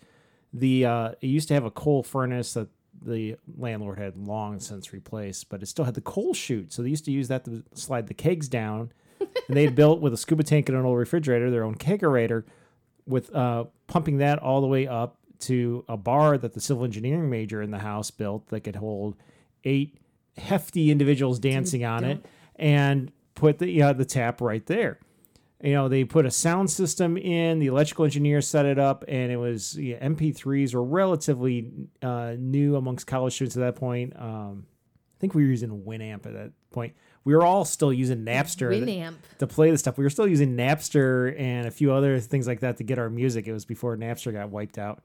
the uh, it used to have a coal furnace that the landlord had long since replaced, but it still had the coal chute. So they used to use that to slide the kegs down. and they had built with a scuba tank and an old refrigerator their own kegerator, with uh, pumping that all the way up to a bar that the civil engineering major in the house built that could hold eight hefty individuals dancing on it, and put the yeah the tap right there. You know, they put a sound system in. The electrical engineer set it up, and it was yeah, MP3s were relatively uh, new amongst college students at that point. Um, I think we were using Winamp at that point. We were all still using Napster Winamp. to play the stuff. We were still using Napster and a few other things like that to get our music. It was before Napster got wiped out.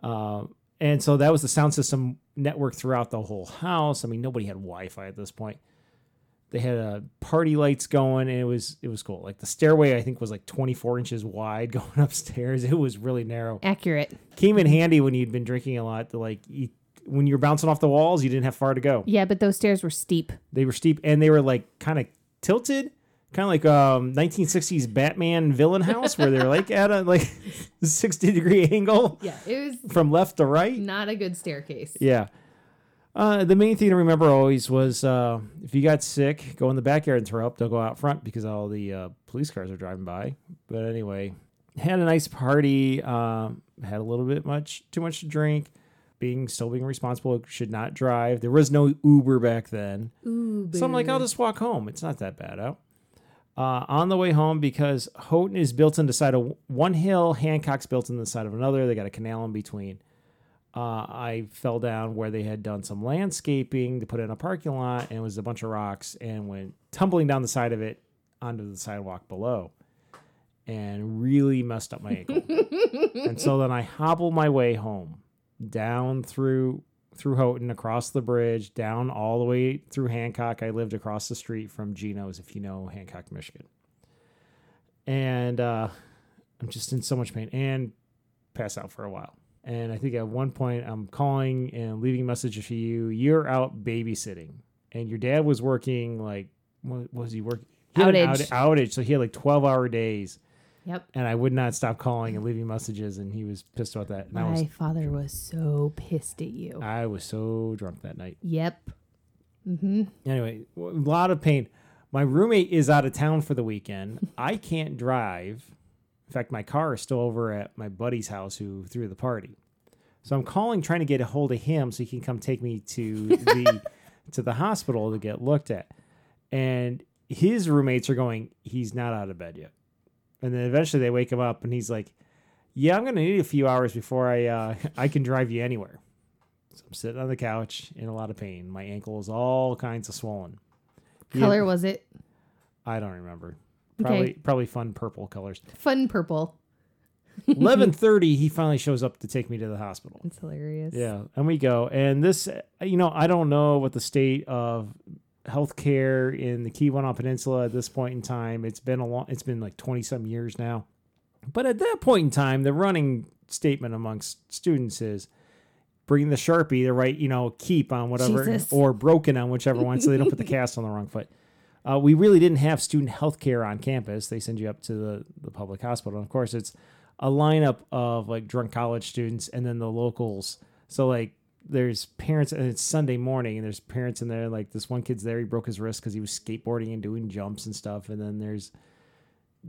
Um, and so that was the sound system network throughout the whole house. I mean, nobody had Wi-Fi at this point. They had uh, party lights going, and it was it was cool. Like the stairway, I think was like 24 inches wide going upstairs. It was really narrow. Accurate. Came in handy when you'd been drinking a lot. To like you, when you were bouncing off the walls, you didn't have far to go. Yeah, but those stairs were steep. They were steep and they were like kind of tilted, kind of like um 1960s Batman villain house where they're like at a like 60 degree angle Yeah, it was from left to right. not a good staircase. Yeah. Uh, the main thing to remember always was uh, if you got sick, go in the backyard and throw up. Don't go out front because all the uh, police cars are driving by. But anyway, had a nice party. Um, had a little bit much, too much to drink. Being still being responsible, should not drive. There was no Uber back then. Ooh, So I'm like, I'll just walk home. It's not that bad out. Uh, on the way home, because Houghton is built in the side of one hill, Hancock's built in the side of another. They got a canal in between. Uh, I fell down where they had done some landscaping to put in a parking lot, and it was a bunch of rocks, and went tumbling down the side of it onto the sidewalk below, and really messed up my ankle. and so then I hobble my way home down through through Houghton, across the bridge, down all the way through Hancock. I lived across the street from Gino's, if you know Hancock, Michigan. And uh, I'm just in so much pain and pass out for a while. And I think at one point I'm calling and leaving messages for you. You're out babysitting, and your dad was working like what was he working? He Outage. out- outage. So he had like 12 hour days, Yep. and I would not stop calling and leaving messages, and he was pissed about that. And My was father was so pissed at you. I was so drunk that night. yep. Mm-hmm. Anyway, a lot of pain. My roommate is out of town for the weekend. I can't drive. In fact, my car is still over at my buddy's house who threw the party. So I'm calling trying to get a hold of him so he can come take me to the to the hospital to get looked at. And his roommates are going, he's not out of bed yet. And then eventually they wake him up and he's like, Yeah, I'm gonna need a few hours before I uh, I can drive you anywhere. So I'm sitting on the couch in a lot of pain. My ankle is all kinds of swollen. Color was it? I don't remember. Okay. Probably probably fun purple colors. Fun purple. Eleven thirty, he finally shows up to take me to the hospital. It's hilarious. Yeah, and we go. And this, you know, I don't know what the state of healthcare in the Keweenaw Peninsula at this point in time. It's been a long. It's been like twenty some years now. But at that point in time, the running statement amongst students is bring the sharpie to write, you know, keep on whatever Jesus. or broken on whichever one, so they don't put the cast on the wrong foot. Uh, we really didn't have student health care on campus. They send you up to the, the public hospital. And of course, it's a lineup of like drunk college students and then the locals. So like there's parents and it's Sunday morning and there's parents in there. Like this one kid's there, he broke his wrist because he was skateboarding and doing jumps and stuff. And then there's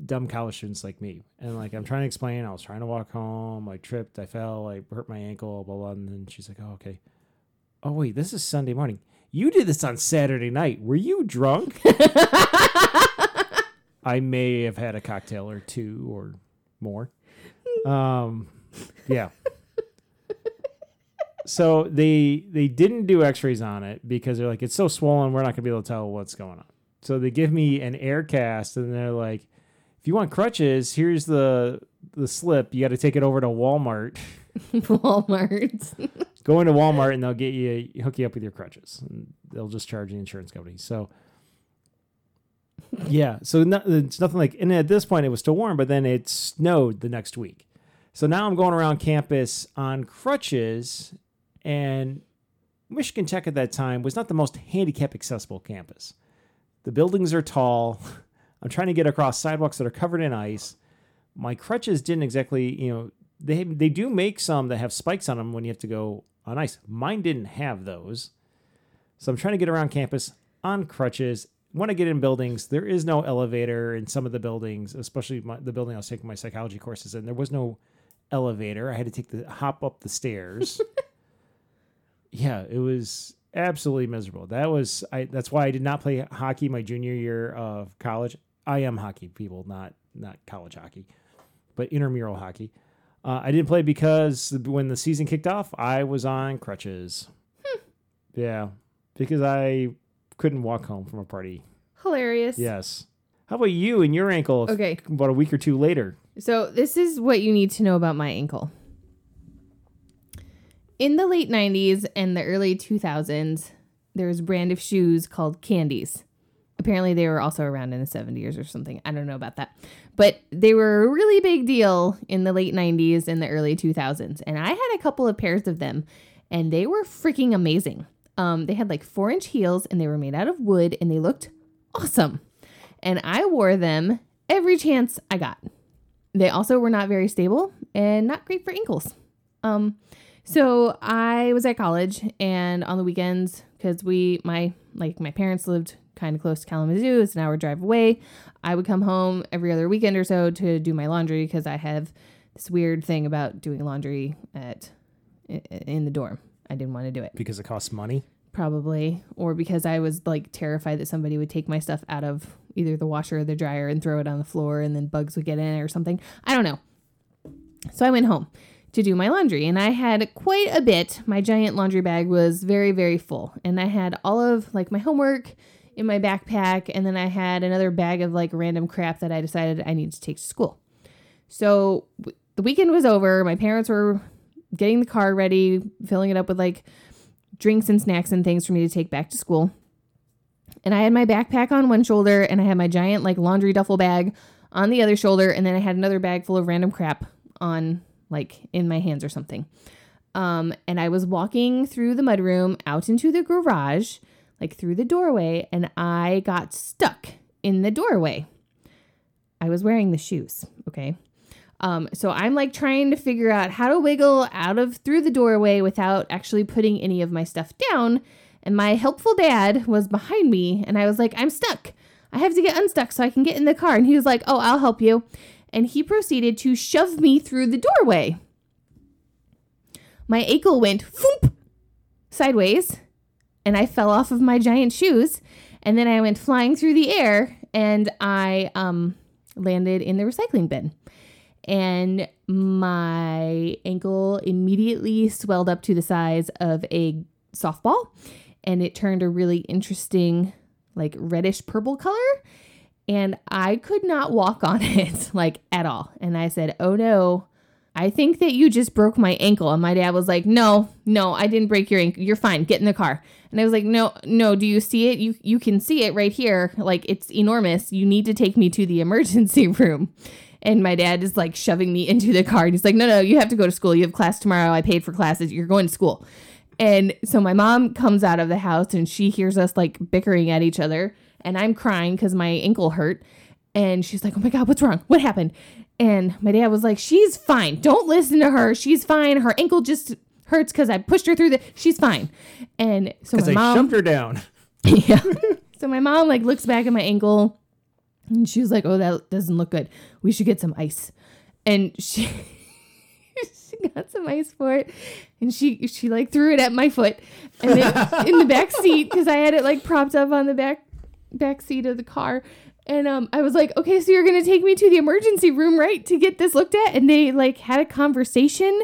dumb college students like me. And like I'm trying to explain, I was trying to walk home, I tripped, I fell, I hurt my ankle, blah blah. And then she's like, "Oh okay." Oh wait, this is Sunday morning. You did this on Saturday night. Were you drunk? I may have had a cocktail or two or more. Um, yeah. So they they didn't do X-rays on it because they're like it's so swollen we're not gonna be able to tell what's going on. So they give me an air cast and they're like, if you want crutches, here's the the slip. You got to take it over to Walmart. Walmart. Go into Walmart and they'll get you hook you up with your crutches. And they'll just charge the insurance company. So yeah, so no, it's nothing like. And at this point, it was still warm, but then it snowed the next week. So now I'm going around campus on crutches, and Michigan Tech at that time was not the most handicap accessible campus. The buildings are tall. I'm trying to get across sidewalks that are covered in ice. My crutches didn't exactly, you know, they they do make some that have spikes on them when you have to go Oh, on ice. Mine didn't have those. So I'm trying to get around campus on crutches. When I get in buildings, there is no elevator in some of the buildings, especially my, the building I was taking my psychology courses in. There was no elevator. I had to take the hop up the stairs. yeah, it was absolutely miserable. That was I. That's why I did not play hockey my junior year of college. I am hockey people, not not college hockey, but intramural hockey. Uh, I didn't play because when the season kicked off, I was on crutches. Yeah, because I couldn't walk home from a party. Hilarious. Yes. How about you and your ankle? Okay. About a week or two later. So this is what you need to know about my ankle. In the late 90s and the early 2000s, there was a brand of shoes called Candie's. Apparently, they were also around in the 70s or something. I don't know about that. But they were a really big deal in the late 90s and the early 2000s. And I had a couple of pairs of them, and they were freaking amazing. Um, they had like four inch heels, and they were made out of wood, and they looked awesome. And I wore them every chance I got. They also were not very stable and not great for ankles. Um, so I was at college and on the weekends, because we my like my parents lived kind of close to Kalamazoo, it's an hour drive away. I would come home every other weekend or so to do my laundry because I have this weird thing about doing laundry at in the dorm. I didn't want to do it Because it costs money. probably or because i was like terrified that somebody would take my stuff out of either the washer or the dryer and throw it on the floor and then bugs would get in it or something i don't know so i went home to do my laundry and i had quite a bit my giant laundry bag was very very full and i had all of like my homework in my backpack and then i had another bag of like random crap that i decided i needed to take to school so the weekend was over my parents were getting the car ready filling it up with like drinks and snacks and things for me to take back to school. And I had my backpack on one shoulder and I had my giant like laundry duffel bag on the other shoulder, and then I had another bag full of random crap on like in my hands or something. Um, and I was walking through the mudroom out into the garage, like through the doorway, and I got stuck in the doorway. I was wearing the shoes, okay? Um, so I'm like trying to figure out how to wiggle out of through the doorway without actually putting any of my stuff down. And my helpful dad was behind me, and I was like, I'm stuck. I have to get unstuck so I can get in the car. And he was like, Oh, I'll help you. And he proceeded to shove me through the doorway. My ankle went foomp sideways, and I fell off of my giant shoes. And then I went flying through the air, and I um, landed in the recycling bin. And my ankle immediately swelled up to the size of a softball, and it turned a really interesting like reddish purple color and I could not walk on it like at all. And I said, "Oh no, I think that you just broke my ankle." And my dad was like, "No, no, I didn't break your ankle. You're fine. Get in the car." And I was like, "No, no, do you see it? You you can see it right here. Like it's enormous. You need to take me to the emergency room." And my dad is like shoving me into the car. And he's like, "No, no, you have to go to school. You have class tomorrow. I paid for classes. You're going to school." And so my mom comes out of the house and she hears us like bickering at each other and I'm crying because my ankle hurt. And she's like, Oh my God, what's wrong? What happened? And my dad was like, She's fine. Don't listen to her. She's fine. Her ankle just hurts because I pushed her through the. She's fine. And so my I mom. shoved her down. yeah. so my mom like looks back at my ankle and she was like, "Oh, that doesn't look good. We should get some ice." And she she got some ice for it and she she like threw it at my foot and then in the back seat cuz I had it like propped up on the back back seat of the car. And um, I was like, okay, so you're gonna take me to the emergency room, right, to get this looked at? And they like had a conversation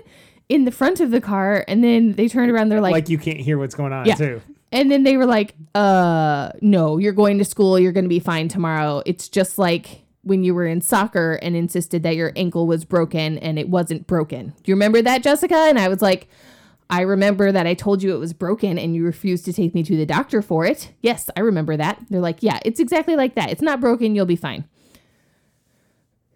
in the front of the car, and then they turned around. They're Like, like, you can't hear what's going on Yeah. too. and then they were like, uh, no, you're going to school. You're going to be fine tomorrow. It's just like when you were in soccer and insisted that your ankle was broken and it wasn't broken. Do you remember that, Jessica? And I was like, I remember that I told you it was broken and you refused to take me to the doctor for it. Yes, I remember that. They're like, yeah, it's exactly like that. It's not broken. You'll be fine.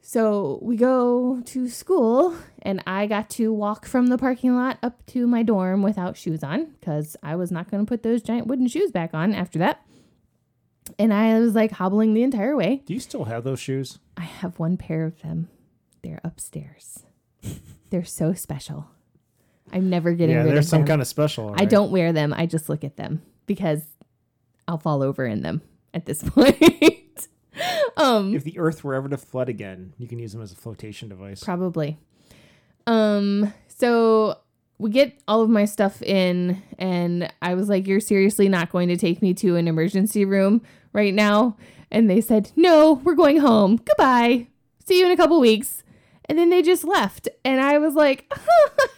So we go to school, and I got to walk from the parking lot up to my dorm without shoes on because I was not going to put those giant wooden shoes back on after that. And I was like hobbling the entire way. Do you still have those shoes? I have one pair of them. They're upstairs. They're so special. I'm never getting yeah, rid there's of some them. kind of special. I don't wear them. I just look at them because I'll fall over in them at this point. um If the Earth were ever to flood again, you can use them as a flotation device. Probably. Um, so we get all of my stuff in, and I was like, You're seriously not going to take me to an emergency room right now? And they said, No, we're going home. Goodbye. See you in a couple weeks. And then they just left. And I was like,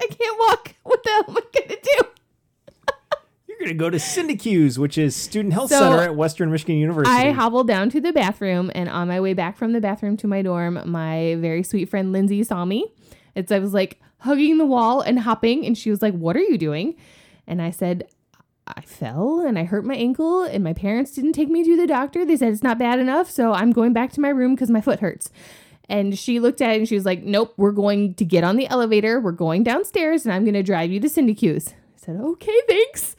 I can't walk. What the hell am I going to do? You're going to go to Sindecuse, which is Student Health So, Center at Western Michigan University. I hobbled down to the bathroom, and on my way back from the bathroom to my dorm, my very sweet friend Lindsay saw me. It's I was like hugging the wall and hopping, and she was like, "What are you doing?" And I said, "I fell and I hurt my ankle, and my parents didn't take me to the doctor. They said it's not bad enough, so I'm going back to my room because my foot hurts." And she looked at it and she was like, "Nope, we're going to get on the elevator. We're going downstairs, and I'm going to drive you to Sindecuse." I said, "Okay, thanks."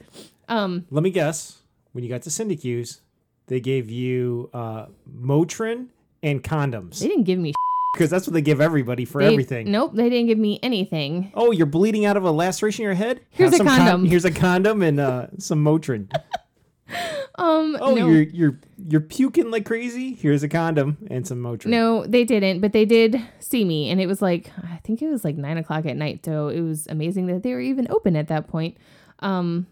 Um, Let me guess. When you got to Sindecuse, they gave you uh, Motrin and condoms they didn't give me because that's what they give everybody for They- everything. Nope, they didn't give me anything. Oh, you're bleeding out of a laceration in your head? Here's Have a some con- condom. here's a condom and uh, some Motrin. Um, Oh, no, you're you're you're puking like crazy. Here's a condom and some Motrin. no, they didn't, but they did see me, and it was like I think it was like nine o'clock at night, so it was amazing that they were even open at that point. Um,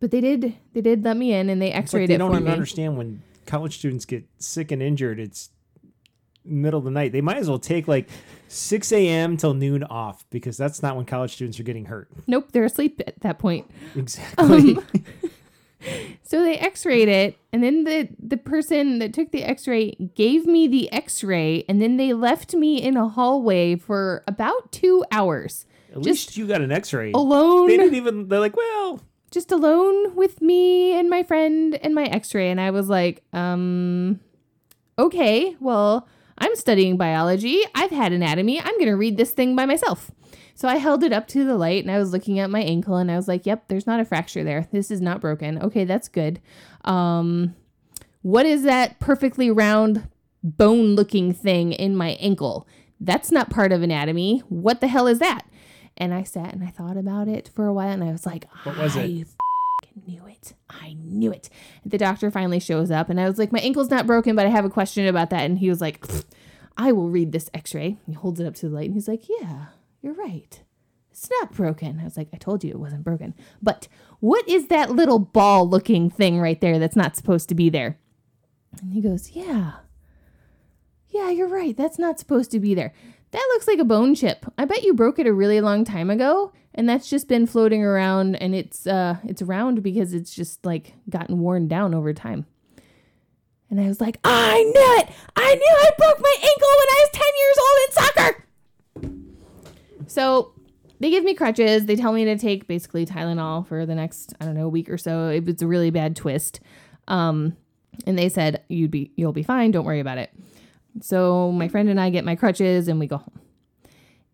but they did they did let me in, and they It's like X-rayed they it don't even me. understand when college students get sick and injured. It's middle of the night. They might as well take like 6 a.m. till noon off because that's not when college students are getting hurt. Nope, they're asleep at that point. Exactly. Um, So they X-rayed it, and then the the person that took the X-ray gave me the X-ray, and then they left me in a hallway for about two hours At least you got an X-ray. alone. They didn't even. They're like, well, just alone with me and my friend and my x-ray and i was like um okay well I'm studying biology. I've had anatomy. I'm going to read this thing by myself. So I held it up to the light and I was looking at my ankle and I was like, yep, there's not a fracture there. This is not broken. Okay, that's good. Um, what is that perfectly round bone looking thing in my ankle? That's not part of anatomy. What the hell is that? And I sat and I thought about it for a while and I was like, What was I it? knew it. I knew it. The doctor finally shows up and I was like, my ankle's not broken, but I have a question about that. And he was like, I will read this x ray. He holds it up to the light and he's like, yeah, you're right. It's not broken. I was like, I told you it wasn't broken. But what is that little ball looking thing right there that's not supposed to be there? And he goes, Yeah. Yeah, you're right. That's not supposed to be there. That looks like a bone chip. I bet you broke it a really long time ago, and that's just been floating around and it's uh it's round because it's just like gotten worn down over time. And I was like, I knew it! I knew I broke my ankle when I was 10 years old in soccer! So they give me crutches. They tell me to take basically Tylenol for the next, I don't know, week or so. It was a really bad twist. Um, and they said, You'd be you'll be fine, don't worry about it. So my friend and I get my crutches and we go home.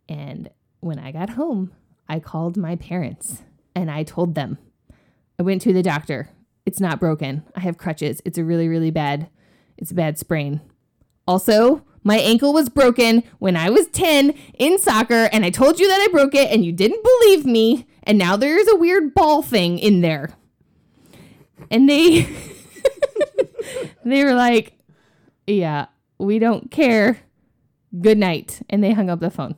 And when I got home, I called my parents and I told them. I went to the doctor. It's not broken. I have crutches. It's a really, really bad, it's a bad sprain. Also, my ankle was broken when I was 10 in soccer, and I told you that I broke it, and you didn't believe me, and now there's a weird ball thing in there. And they they were like, Yeah, we don't care. Good night. And they hung up the phone.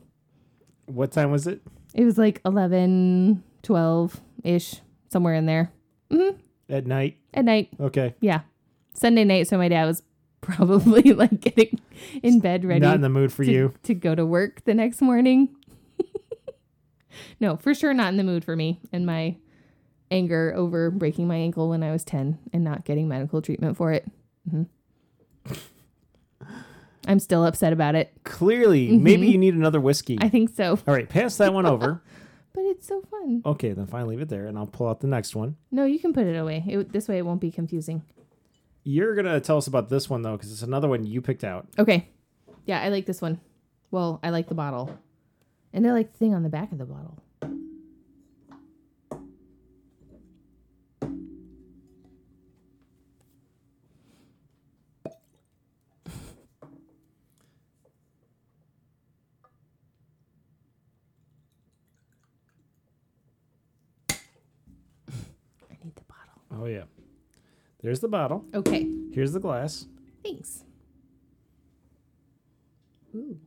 What time was it? It was like 11, 12 ish, somewhere in there. Mm-hmm. At night. At night. Okay. Yeah. Sunday night. So my dad was probably like getting in bed ready Not in the mood for to, you. to go to work the next morning. no, for sure not in the mood for me and my anger over breaking my ankle when I was 10 and not getting medical treatment for it. Mhm. I'm still upset about it. Clearly, maybe you need another whiskey. Mm-hmm. I think so. All right, pass that one over. But it's so fun. Okay, then fine, leave it there, and I'll pull out the next one. No, you can put it away. It, this way it won't be confusing. You're gonna tell us about this one though, because it's another one you picked out. Okay. Yeah, I like this one. Well, I like the bottle. And I like the thing on the back of the bottle. I need the bottle. Oh yeah, there's the bottle. Okay. Here's the glass. Thanks. Ooh.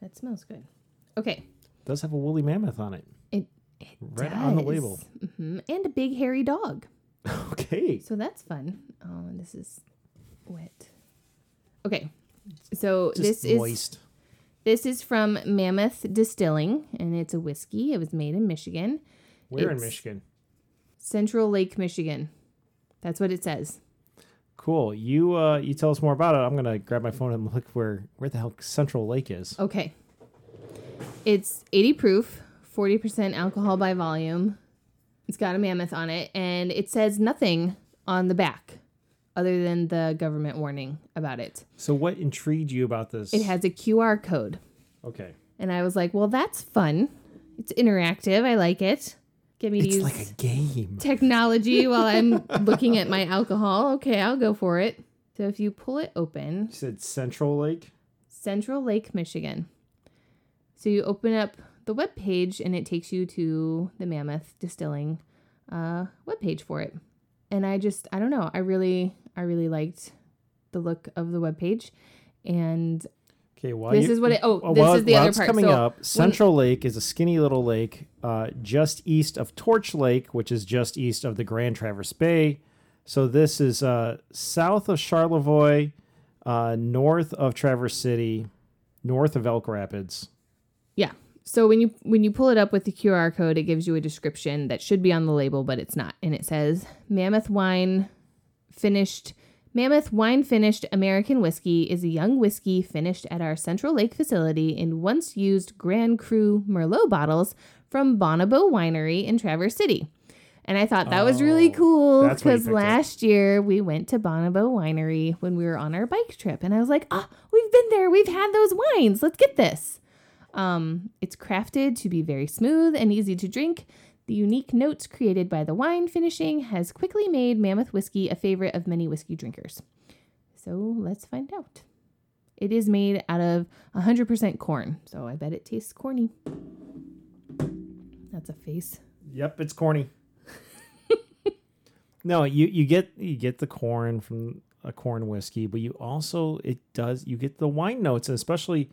That smells good. Okay. It does have a woolly mammoth on it, It, it right on the label. hmm And a big hairy dog. Okay. So that's fun. Oh, and this is wet. Okay. So Just this is moist. this is from Mammoth Distilling and it's a whiskey. It was made in Michigan. Where in Michigan? Central Lake, Michigan. That's what it says. Cool. You uh, you tell us more about it. I'm gonna grab my phone and look where where the hell Central Lake is. Okay. It's 80 proof, 40% alcohol by volume. It's got a mammoth on it, and it says nothing on the back other than the government warning about it. So what intrigued you about this? It has a QR code. Okay. And I was like, well, that's fun. It's interactive. I like it. Get me to It's use like a game. technology while I'm looking at my alcohol. Okay, I'll go for it. So if you pull it open, You said Central Lake. Central Lake, Michigan. So you open up the web page and it takes you to the Mammoth Distilling uh, web page for it. And I just I don't know I really I really liked the look of the web page, and Okay, well, This you- is what it- oh, this is the other part. coming So up. Central Lake is a skinny little lake uh, just east of Torch Lake, which is just east of the Grand Traverse Bay. So this is uh, south of Charlevoix, uh, north of Traverse City, north of Elk Rapids. yeah. So when you when you pull it up with the QR code, it gives you a description that should be on the label, but it's not, and it says Mammoth Wine finished. Mammoth Wine Finished American Whiskey is a young whiskey finished at our Central Lake facility in once used Grand Cru Merlot bottles from Bonobo Winery in Traverse City. And I thought that was really Oh, cool that's why you because picked it. last year we went to Bonobo Winery when we were on our bike trip. And I was like, ah, we've been there. We've had those wines. Let's get this. Um, it's crafted to be very smooth and easy to drink. The unique notes created by the wine finishing has quickly made Mammoth whiskey a favorite of many whiskey drinkers. So let's find out. It is made out of 100% corn, so I bet it tastes corny. That's a face. Yep, it's corny. no, you you get you get the corn from a corn whiskey, but you also it does you get the wine notes, especially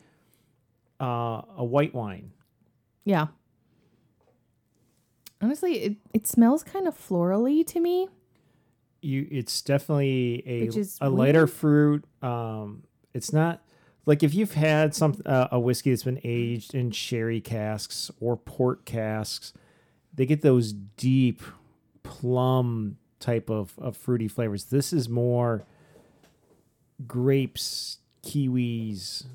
uh, a white wine. Yeah. Honestly, it, it smells kind of florally to me. You it's definitely a a lighter fruit. Um, it's not like if you've had some uh, a whiskey that's been aged in sherry casks or port casks, they get those deep plum type of, of fruity flavors. This is more grapes, kiwis,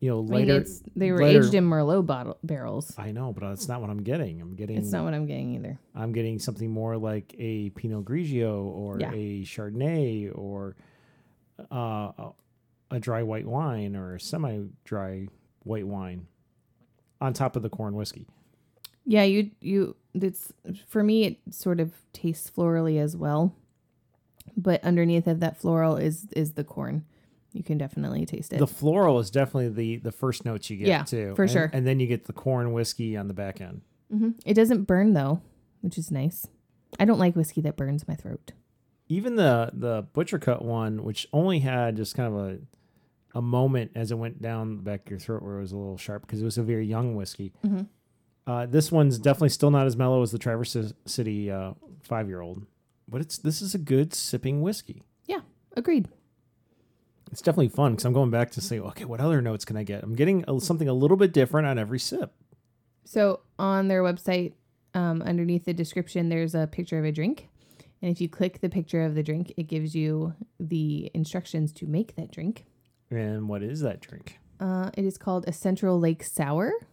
you know, I mean, it's, they were lighter- aged in Merlot bottle barrels. I know, but that's not what I'm getting. I'm getting It's not what I'm getting either. I'm getting something more like a Pinot Grigio or Yeah. a Chardonnay or uh, a- a dry white wine or a semi-dry white wine on top of the corn whiskey. Yeah, you you it's for me it sort of tastes florally as well. But underneath of that floral is is the corn. You can definitely taste it. The floral is definitely the the first notes you get Yeah, too, for And- sure. And then you get the corn whiskey on the back end. hmm It doesn't burn though, which is nice. I don't like whiskey that burns my throat. Even the the butcher cut one, which only had just kind of a a moment as it went down the back of your throat where it was a little sharp because it was a very young whiskey. Mhm. Uh, this one's definitely still not as mellow as the Traverse City uh, five year old, but it's this is a good sipping whiskey. Yeah, agreed. It's definitely fun because I'm going back to say, okay, what other notes can I get? I'm getting a, something a little bit different on every sip. So on their website, um, underneath the description, there's a picture of a drink. And if you click the picture of the drink, it gives you the instructions to make that drink. And what is that drink? Uh, it is called a Central Lake Sour. It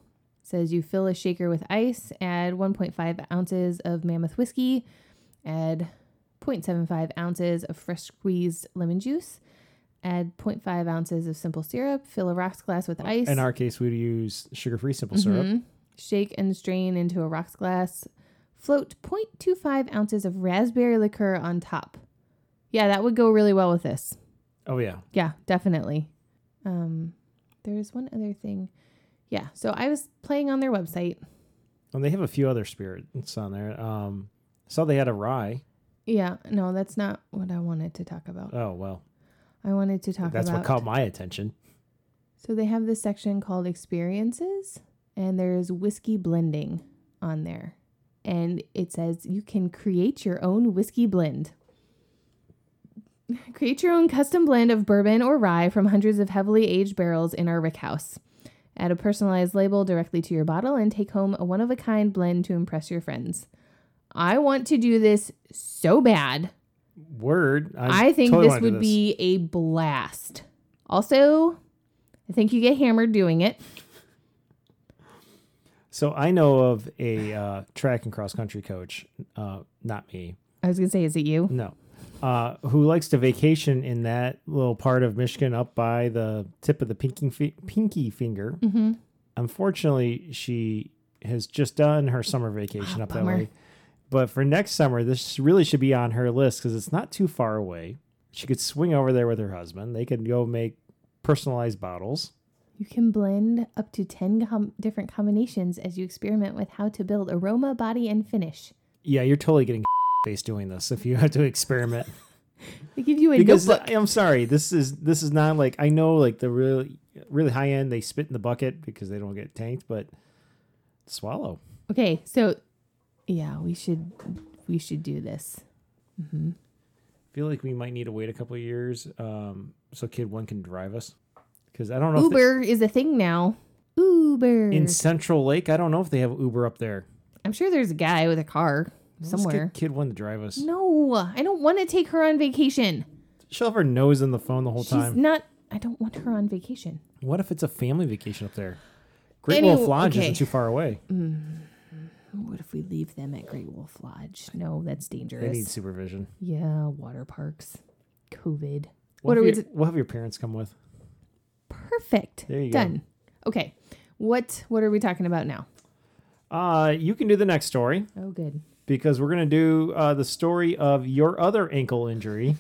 says you fill a shaker with ice, add 1.5 ounces of mammoth whiskey, add 0.75 ounces of fresh squeezed lemon juice, add 0.5 ounces of simple syrup, fill a rocks glass with ice. In our case, we'd use sugar free simple syrup. Mhm. Shake and strain into a rocks glass. Float 0.25 ounces of raspberry liqueur on top. Yeah, that would go really well with this. Oh yeah, Yeah, definitely. Um, there's one other thing. Yeah, so I was playing on their website. and they have a few other spirits on there. Um, saw they had a rye. Yeah, no, that's not what I wanted to talk about. Oh well, I wanted to talk about that's about. what caught my attention. So they have this section called experiences, and there's whiskey blending on there. And it says you can create your own whiskey blend. Create your own custom blend of bourbon or rye from hundreds of heavily aged barrels in our rick house. Add a personalized label directly to your bottle and take home a one of a kind blend to impress your friends. I want to do this so bad. Word. I think totally this would be a blast. Also, I think you get hammered doing it. So I know of a uh, track and cross country coach, uh, not me, I was gonna say, is it you? no, uh, who likes to vacation in that little part of Michigan up by the tip of the pinky fi- pinky finger. Mm-hmm. Unfortunately, she has just done her summer vacation Ah, up that way. But for next summer, this really should be on her list because it's not too far away. She could swing over there with her husband. They could go make personalized bottles. You can blend up to 10 com- different combinations as you experiment with how to build aroma, body, and finish. Yeah, you're totally getting face doing this if you have to experiment. They give you a because notebook. I'm sorry, this is this is not like I know like the really really high end they spit in the bucket because they don't get tanked, but swallow. Okay, so yeah, we should we should do this. Mm-hmm. feel like we might need to wait a couple of years um, so kid one can drive us because I don't know Uber is a thing now. Uber. in Central Lake. I don't know if they have Uber up there. I'm sure there's a guy with a car Let's somewhere. get kid one to drive us. No, I don't want to take her on vacation. She'll have her nose in the phone the whole She's time. not. I don't want her on vacation. What if it's a family vacation up there? Great Wolf Lodge okay. isn't too far away. What if we leave them at Great Wolf Lodge. No, that's dangerous. They need supervision. yeah, water parks. COVID. We'll What are we your- we'll have your parents come with. Perfect. There you go. Done. Okay. What what are we talking about now? Uh, you can do the next story Oh, good. because we're gonna do uh, the story of your other ankle injury.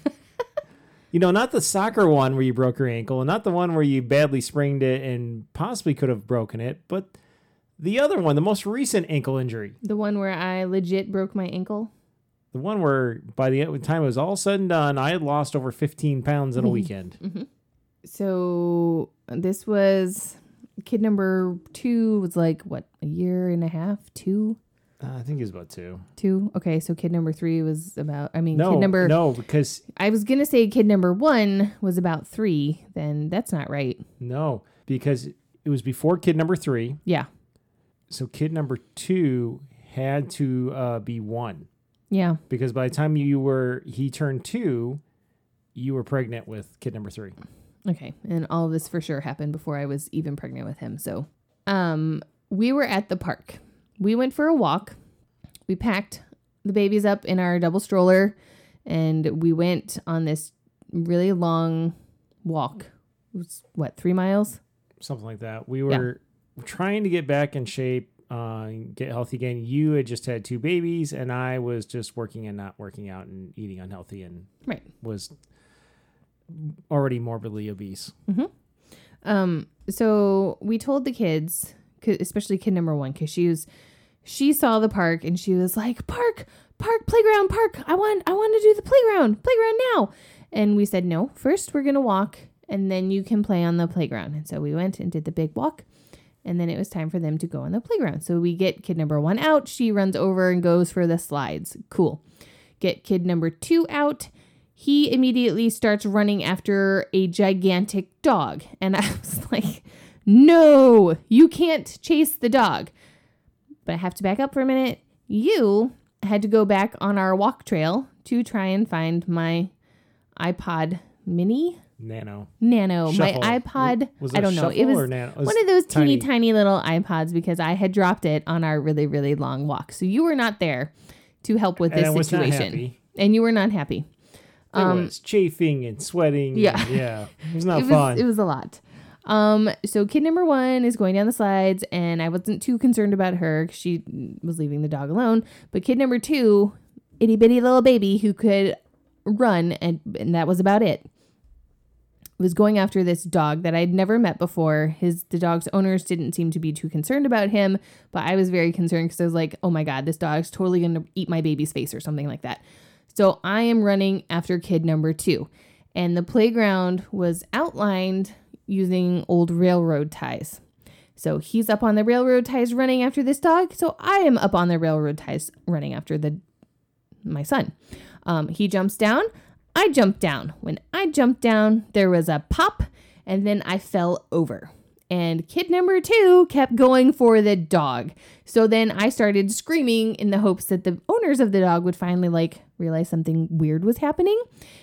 you know, not the soccer one where you broke your ankle, and not the one where you badly sprained it and possibly could have broken it, but the other one, the most recent ankle injury, The one where I legit broke my ankle. the one where by the time it was all said and done, I had lost over 15 pounds in a weekend. So this was kid number two was like what a year and a half, two, Uh, I think it was about two. two. Okay, so kid number three was about. I mean, No, kid number. no, because I was gonna say kid number one was about three. Then that's not right. no, because it was before kid number three. Yeah, So kid number two had to uh, be one yeah. because by the time you were he turned two, you were pregnant with kid number three. Okay, and all of this for sure happened before I was even pregnant with him. So, um, we were at the park. We went for a walk. We packed the babies up in our double stroller, and we went on this really long walk. It was what three miles? something like that. We were trying to get back in shape, uh, get healthy again. You had just had two babies, and I was just working and not working out and eating unhealthy, and Right. was already morbidly obese. Um, so we told the kids, especially kid number one, because she was, she saw the park and she was like, "Park, park, playground, park! I want, I want to do the playground, playground now." And we said, "No, first we're gonna walk, and then you can play on the playground." And so we went and did the big walk, and then it was time for them to go on the playground. So we get kid number one out. She runs over and goes for the slides. Cool. Get kid number two out he immediately starts running after a gigantic dog. And I was like, no, you can't chase the dog. But I have to back up for a minute. You had to go back on our walk trail to try and find my iPod mini Nano. nano Shuffle. my ipod Was i don't know it was nano? It was one of those teeny tiny. tiny little ipods because i had dropped it on our really really long walk so you were not there to help with this was not situation and you were not happy It was chafing and sweating. Um, Yeah. and yeah. It was not it was fun. it was a lot. Um, so kid number one is going down the slides, and I wasn't too concerned about her she was leaving the dog alone. But kid number two, itty bitty little baby who could run, and and that was about it. Was going after this dog that I'd never met before. His the dog's owners didn't seem to be too concerned about him, but I was very concerned because I was like, "Oh my god, this dog's totally gonna eat my baby's face or something like that." So I am running after kid number two. And the playground was outlined using old railroad ties. So he's up on the railroad ties running after this dog. So I am up on the railroad ties running after the my son. Um, he jumps down. I jumped down. When I jumped down, there was a pop, and then I fell over. And kid number two kept going for the dog. So then I started screaming in the hopes that the owners of the dog would finally like realize something weird was happening.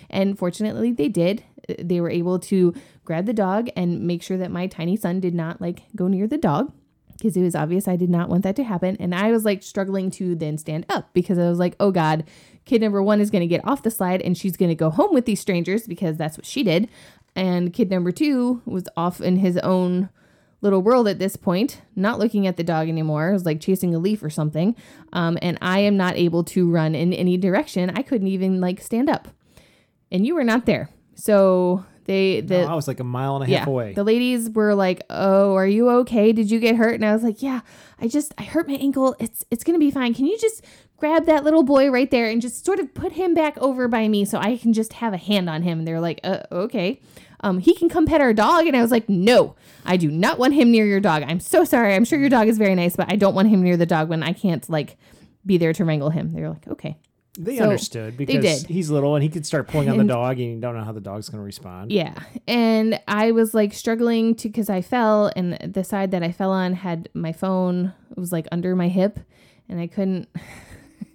And fortunately, they did. They were able to grab the dog and make sure that my tiny son did not like go near the dog because it was obvious I did not want that to happen. And I was like struggling to then stand up because I was like, oh God, kid number one is going to get off the slide and she's going to go home with these strangers because that's what she did. And kid number two was off in his own little world at this point, not looking at the dog anymore. It was like chasing a leaf or something. Um, and I am not able to run in any direction. I couldn't even like stand up. And you were not there. So they, the, No, I was like a mile and a half away. the ladies were like, "Oh, are you okay? Did you get hurt?" And I was like, "Yeah, I just I hurt my ankle. It's it's going to be fine. Can you just grab that little boy right there and just sort of put him back over by me so I can just have a hand on him?" And they're like, "Uh, okay." Um, he can come pet our dog, and I was like, "No, I do not want him near your dog. I'm so sorry. I'm sure your dog is very nice, but I don't want him near the dog when I can't like be there to wrangle him." They're like, "Okay." they So, understood because did. he's little and he could start pulling on the dog and you don't know how the dog's going to respond. Yeah. And I was like struggling to because I fell and the side that I fell on had my phone it was like under my hip and I couldn't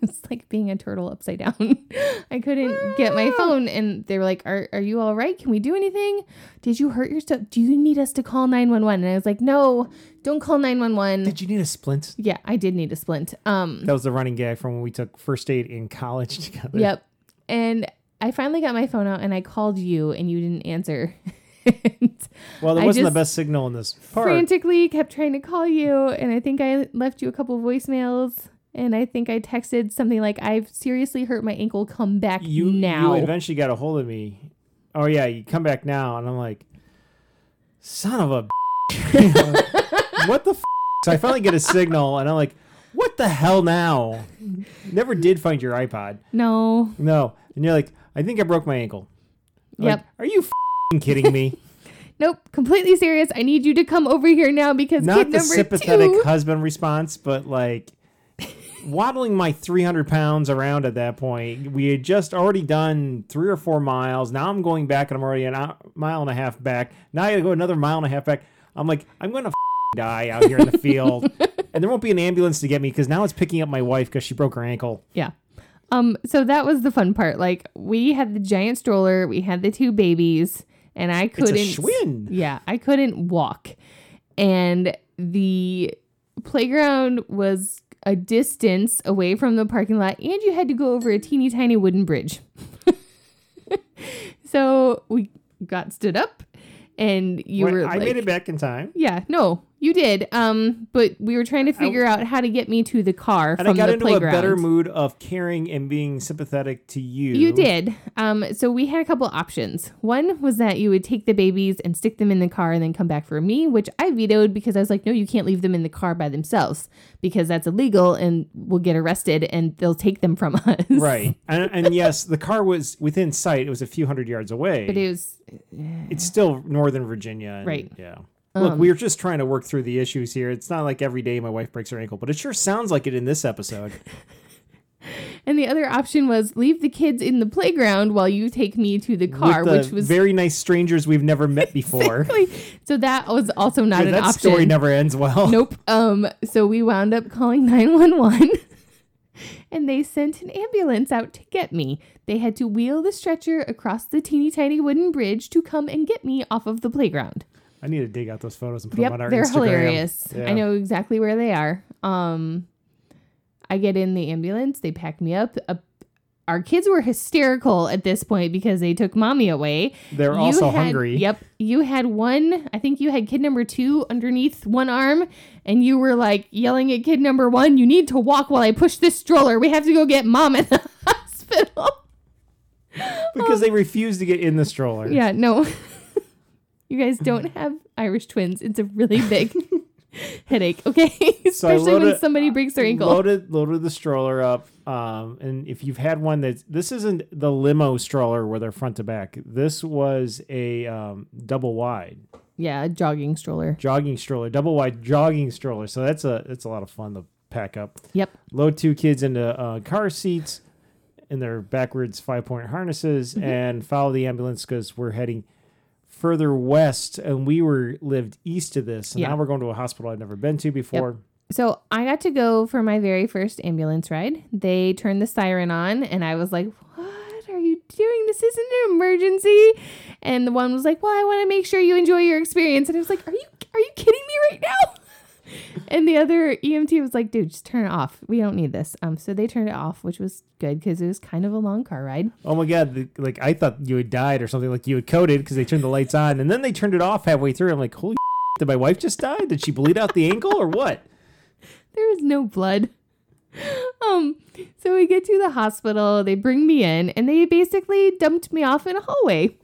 it's like being a turtle upside down. I couldn't get my phone, and they were like, "Are are you all right? Can we do anything? Did you hurt yourself? Do you need us to call nine one one?" And I was like, "No, don't call nine one one." Did you need a splint? Yeah, I did need a splint. Um, That was the running gag from when we took first aid in college together. Yep. And I finally got my phone out and I called you and you didn't answer. Well, there I wasn't the best signal in this part. frantically kept trying to call you and I think I left you a couple voicemails and I think I texted something like I've seriously hurt my ankle come back you now. you eventually got a hold of me. Oh yeah, you come back now, and I'm like, son of a. what the? F-? So I finally get a signal, and I'm like, what the hell now? Never did find your iPod. no. No, and you're like, I think I broke my ankle. I'm like, Yep. Are you f***ing kidding me? Nope, completely serious. I need you to come over here now because Not kid the number sympathetic two. husband response, but like waddling my 300 pounds around at that point. We had just already done three or four miles. Now I'm going back and I'm already a mile and a half back. Now I gotta go another mile and a half back. I'm like, I'm going to die out here in the field. and there won't be an ambulance to get me because now it's picking up my wife because she broke her ankle. Yeah. Um, so that was the fun part. Like we had the giant stroller, we had the two babies, and I couldn't a Yeah, I couldn't walk. And the playground was a distance away from the parking lot, and you had to go over a teeny tiny wooden bridge. so we got stood up, and you were I like, made it back in time. Yeah, no, you did. Um, but we were trying to figure out how to get me to the car And from I got the into playground. a better mood of caring and being sympathetic to you. You did. Um, so we had a couple options. One was that you would take the babies and stick them in the car and then come back for me, which I vetoed because I was like, no, you can't leave them in the car by themselves because that's illegal and we'll get arrested and they'll take them from us. Right. And, and yes, the car was within sight. It was a few hundred yards away. But it was it's still Northern Virginia. and- Right. Yeah. Look, Um, we're just trying to work through the issues here. It's not like every day my wife breaks her ankle, but it sure sounds like it in this episode. and the other option was leave the kids in the playground while you take me to the car, the which was very nice strangers we've never met before. so that was also not Yeah, an that option. story never ends well. Nope. Um, so we wound up calling 911 and they sent an ambulance out to get me. They had to wheel the stretcher across the teeny tiny wooden bridge to come and get me off of the playground. I need to dig out those photos and put Yep, them on our they're Instagram. hilarious. Yeah. I know exactly where they are. Um, I get in the ambulance, they pack me up. Uh, our kids were hysterical at this point because they took mommy away. They're You also had- hungry. Yep. You had one, I think you had kid number two underneath one arm, and you were like yelling at kid number one, You need to walk while I push this stroller. We have to go get mom at the hospital. Because they refuse to get in the stroller. Yeah, no. you guys don't have Irish twins. It's a really big headache, okay? So Especially when somebody breaks their ankle. Loaded loaded the stroller up. Um, and if you've had one that's this isn't the limo stroller where they're front to back. This was a um, double wide yeah, a jogging stroller. jogging stroller, double wide jogging stroller. So that's a that's a lot of fun to pack up. Yep. Load two kids into uh, car seats in their backwards five point harnesses Mm-hmm. and follow the ambulance because we're heading further west and we were lived east of this. And Yeah. now we're going to a hospital I've never been to before. So I got to go for my very first ambulance ride. They turned the siren on, and I was like, What are you doing? This isn't an emergency. And the one was like, Well, I want to make sure you enjoy your experience. And I was like, Are you are you kidding me right now? And the other EMT was like, dude, just turn it off. We don't need this. Um, so they turned it off, which was good because it was kind of a long car ride. Oh my god! The, like I thought you had died or something. Like you had coded because they turned the lights on and then they turned it off halfway through. I'm like, holy! Did my wife just die? Did she bleed out the ankle or what? There was no blood. Um, so we get to the hospital, they bring me in, and they basically dumped me off in a hallway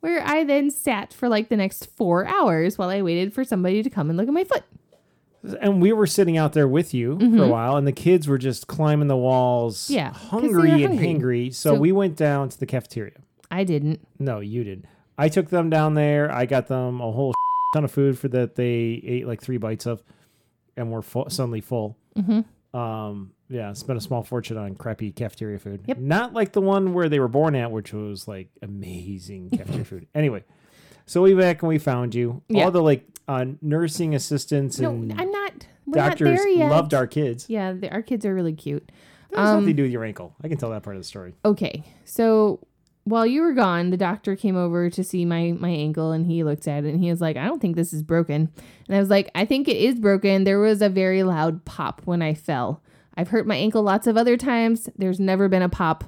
where I then sat for like the next four hours while I waited for somebody to come and look at my foot. And we were sitting out there with you for a while, and the kids were just climbing the walls, Mm-hmm. Yeah, they hungry and hungry. hangry. So, So- we went down to the cafeteria. I didn't. No, you didn't. I took them down there. I got them a whole ton of food for that they ate like three bites of, and were full, suddenly full. Mm-hmm. Um, yeah, spent a small fortune on crappy cafeteria food. Yep. Not like the one where they were born at, which was like amazing cafeteria food. Anyway, so we back and we found you. Yeah. All the like uh, nursing assistants No, and I'm not. Doctors not there yet. loved our kids. Yeah, the, our kids are really cute. That has Um, nothing to do with your ankle. I can tell that part of the story. Okay. So while you were gone, the doctor came over to see my my ankle and he looked at it and he was like, "I don't think this is broken." And I was like, "I think it is broken. There was a very loud pop when I fell. I've hurt my ankle lots of other times. There's never been a pop.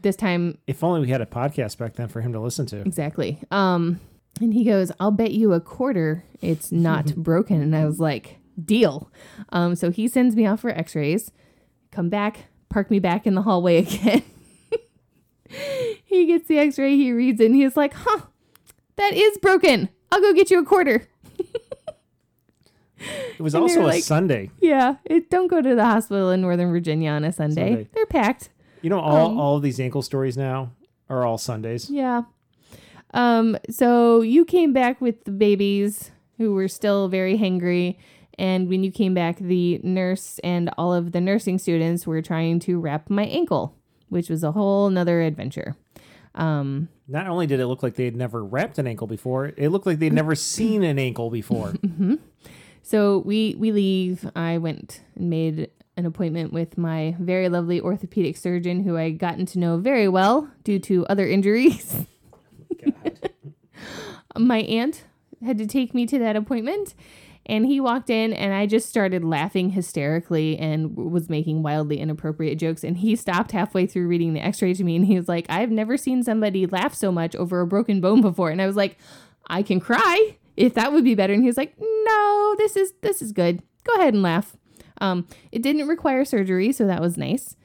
This time If only we had a podcast back then for him to listen to. exactly." Um and he goes, "I'll bet you a quarter it's not broken." And I was like, "Deal." Um so he sends me off for x-rays. Come back, park me back in the hallway again. he gets the x-ray, he reads it, and he's like, huh, that is broken. I'll go get you a quarter. It was And also a like- Sunday. Yeah, it, don't go to the hospital in Northern Virginia on a Sunday. Sunday. They're packed. You know, all, Um, all of these ankle stories now are all Sundays. Yeah. Um, so you came back with the babies who were still very hangry. And when you came back, the nurse and all of the nursing students were trying to wrap my ankle, which was a whole nother adventure. Um, Not only did it look like they had never wrapped an ankle before, it looked like they'd never seen an ankle before. So we we leave. I went and made an appointment with my very lovely orthopedic surgeon, who I gotten to know very well due to other injuries. my aunt had to take me to that appointment, and he walked in, and I just started laughing hysterically and was making wildly inappropriate jokes. And he stopped halfway through reading the X-ray to me, and he was like, "I've never seen somebody laugh so much over a broken bone before." And I was like, "I can cry." if that would be better and he was like no this is this is good go ahead and laugh um it didn't require surgery so that was nice